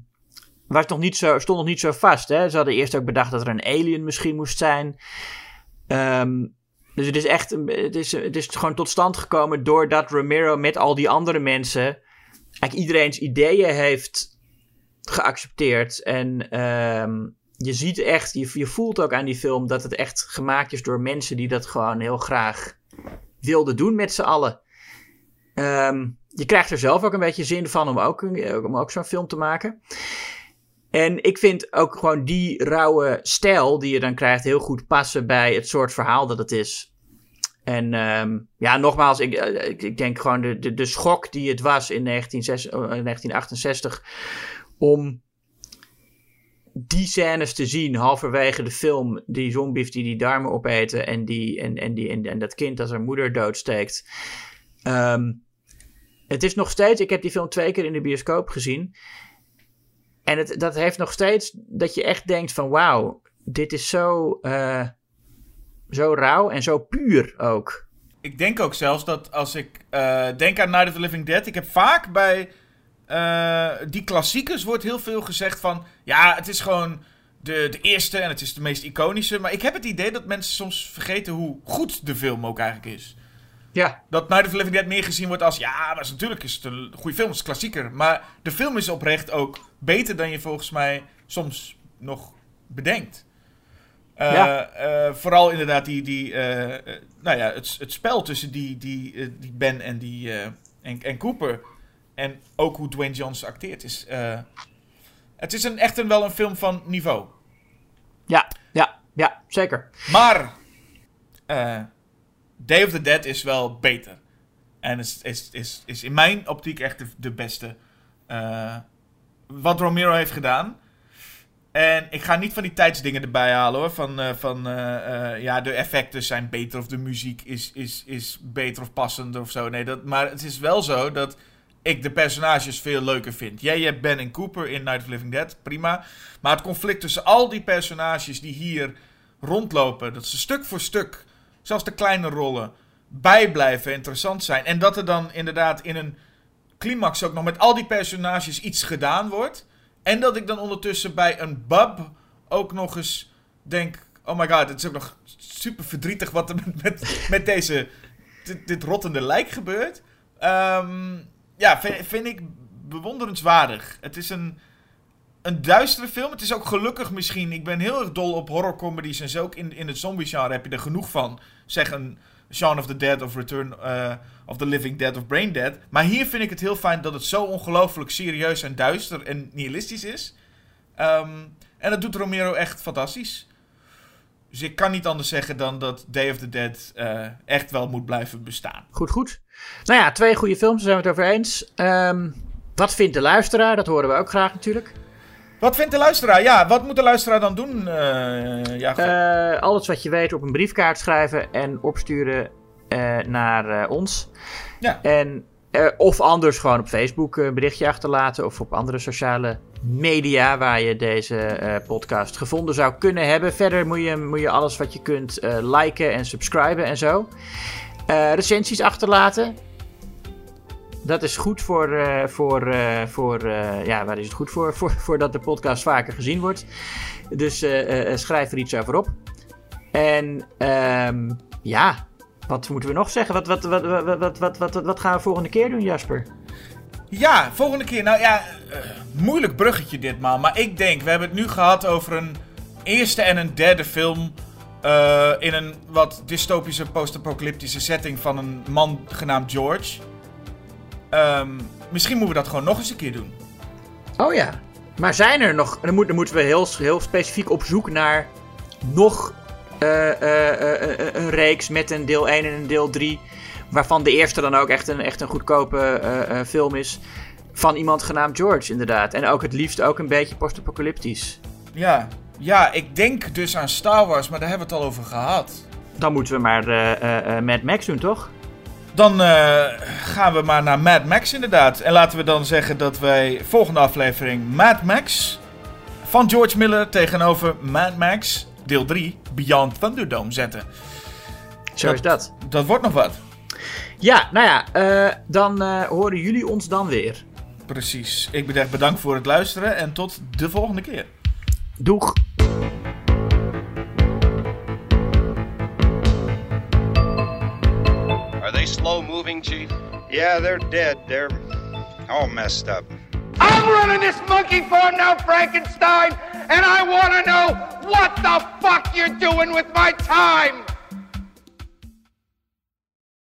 was nog niet zo, stond nog niet zo vast. Hè? Ze hadden eerst ook bedacht dat er een alien misschien moest zijn. Ehm, dus het is echt, het is, het is gewoon tot stand gekomen doordat Romero met al die andere mensen eigenlijk iedereen's ideeën heeft geaccepteerd. En ehm, je ziet echt, je, voelt ook aan die film dat het echt gemaakt is door mensen die dat gewoon heel graag wilden doen met z'n allen. Ehm, je krijgt er zelf ook een beetje zin van om ook, een- om ook zo'n film te maken. En ik vind ook gewoon die rauwe stijl die je dan krijgt heel goed passen bij het soort verhaal dat het is. En ehm, ja, nogmaals, ik, eh, ik, ik denk gewoon de, de, schok die het was in 1966, eh, 1968 om die scènes te zien halverwege de film, die zombies die die darmen opeten en, die, en, en, die, en, en dat kind als zijn moeder doodsteekt. Ehm, het is nog steeds, ik heb die film twee keer in de bioscoop gezien. En het, dat heeft nog steeds dat je echt denkt van wauw, dit is zo, eh, zo rauw en zo puur ook. Ik denk ook zelfs dat als ik eh, denk aan Night of the Living Dead, ik heb vaak bij eh, die klassiekers wordt heel veel gezegd van, ja, het is gewoon de, de eerste en het is de meest iconische. Maar ik heb het idee dat mensen soms vergeten hoe goed de film ook eigenlijk is. Ja, Dat Night of the Living Dead meer gezien wordt als, ja, maar natuurlijk is het een goede film, het is een klassieker. Maar de film is oprecht ook beter dan je volgens mij soms nog bedenkt. Eh, Ja. eh, vooral inderdaad die, die nou ja, het, het spel tussen die, die, die Ben en, die, en, en Cooper. En ook hoe Dwayne Johnson acteert. Is, eh, het is een, echt een, wel een film van niveau. ja, ja, ja, zeker. Maar eh, Day of the Dead is wel beter. En is, is, is, is in mijn optiek echt de, de beste. eh, wat Romero heeft gedaan. En ik ga niet van die tijdsdingen erbij halen hoor. Van, van ja, de effecten zijn beter of de muziek is, is, is beter of passender of zo. Nee, dat, maar het is wel zo dat ik de personages veel leuker vind. Jij hebt Ben en Cooper in Night of Living Dead, prima. Maar het conflict tussen al die personages die hier rondlopen, dat ze stuk voor stuk, zelfs de kleine rollen, bijblijven, interessant zijn. En dat er dan inderdaad in een climax ook nog met al die personages iets gedaan wordt. En dat ik dan ondertussen bij een bub ook nog eens denk: oh my god, het is ook nog super verdrietig wat er met, met, met deze, dit, dit rottende lijk gebeurt. Ehm, ja, vind, ik bewonderenswaardig. Het is een, een duistere film. Het is ook gelukkig misschien. Ik ben heel erg dol op horrorcomedies en zo. Ook in, in het zombie-genre heb je er genoeg van. Zeg een Shaun of the Dead of Return eh, of the Living Dead of Brain Dead. Maar hier vind ik het heel fijn dat het zo ongelooflijk serieus en duister en nihilistisch is. Ehm, en dat doet Romero echt fantastisch. Dus ik kan niet anders zeggen dan dat Day of the Dead eh, echt wel moet blijven bestaan. Goed, goed. Nou ja, twee goede films, daar zijn we het over eens. Ehm, wat vindt de luisteraar? Dat horen we ook graag natuurlijk. Wat vindt de luisteraar? Ja, wat moet de luisteraar dan doen? eh ja, Eh, alles wat je weet op een briefkaart schrijven en opsturen naar ons. Ja. En, of anders gewoon op Facebook een berichtje achterlaten of op andere sociale media waar je deze eh, podcast gevonden zou kunnen hebben. Verder moet je, moet je alles wat je kunt eh, liken en subscriben en zo. Eh, recensies achterlaten. Dat is goed voor, voor, voor ja, waar is het goed voor? voor? Voordat de podcast vaker gezien wordt. Dus schrijf er iets over op. En ehm, ja, wat moeten we nog zeggen? Wat, wat, wat, wat, wat, wat, wat gaan we volgende keer doen, Jasper? Ja, volgende keer. Nou ja, eh, moeilijk bruggetje ditmaal. Maar ik denk, we hebben het nu gehad over een eerste en een derde film. eh, in een wat dystopische post-apocalyptische setting van een man genaamd George. Ehm, misschien moeten we dat gewoon nog eens een keer doen. Oh ja. Maar zijn er nog... Dan, moet, dan moeten we heel, specifiek op zoek naar nog eh, een reeks met een deel 1 en een deel 3. Waarvan de eerste dan ook echt een, echt een goedkope eh, eh, film is. Van iemand genaamd George, inderdaad. En ook het liefst ook een beetje post-apocalyptisch. Ja, ja, ik denk dus aan Star Wars, maar daar hebben we het al over gehad. Dan moeten we maar eh, Mad Max doen, toch? Dan gaan we maar naar Mad Max inderdaad. En laten we dan zeggen dat wij volgende aflevering Mad Max van George Miller tegenover Mad Max deel 3 Beyond Thunderdome zetten. Zo is dat. Dat wordt nog wat. Ja, nou ja, eh, dan eh, horen jullie ons dan weer. Precies. Ik bedank bedankt voor het luisteren en tot de volgende keer. Doeg! Are they slow moving, Chief? Yeah, they're dead. They're all messed up. I'm running this monkey farm now, Frankenstein, and I want to know what the fuck you're doing with my time.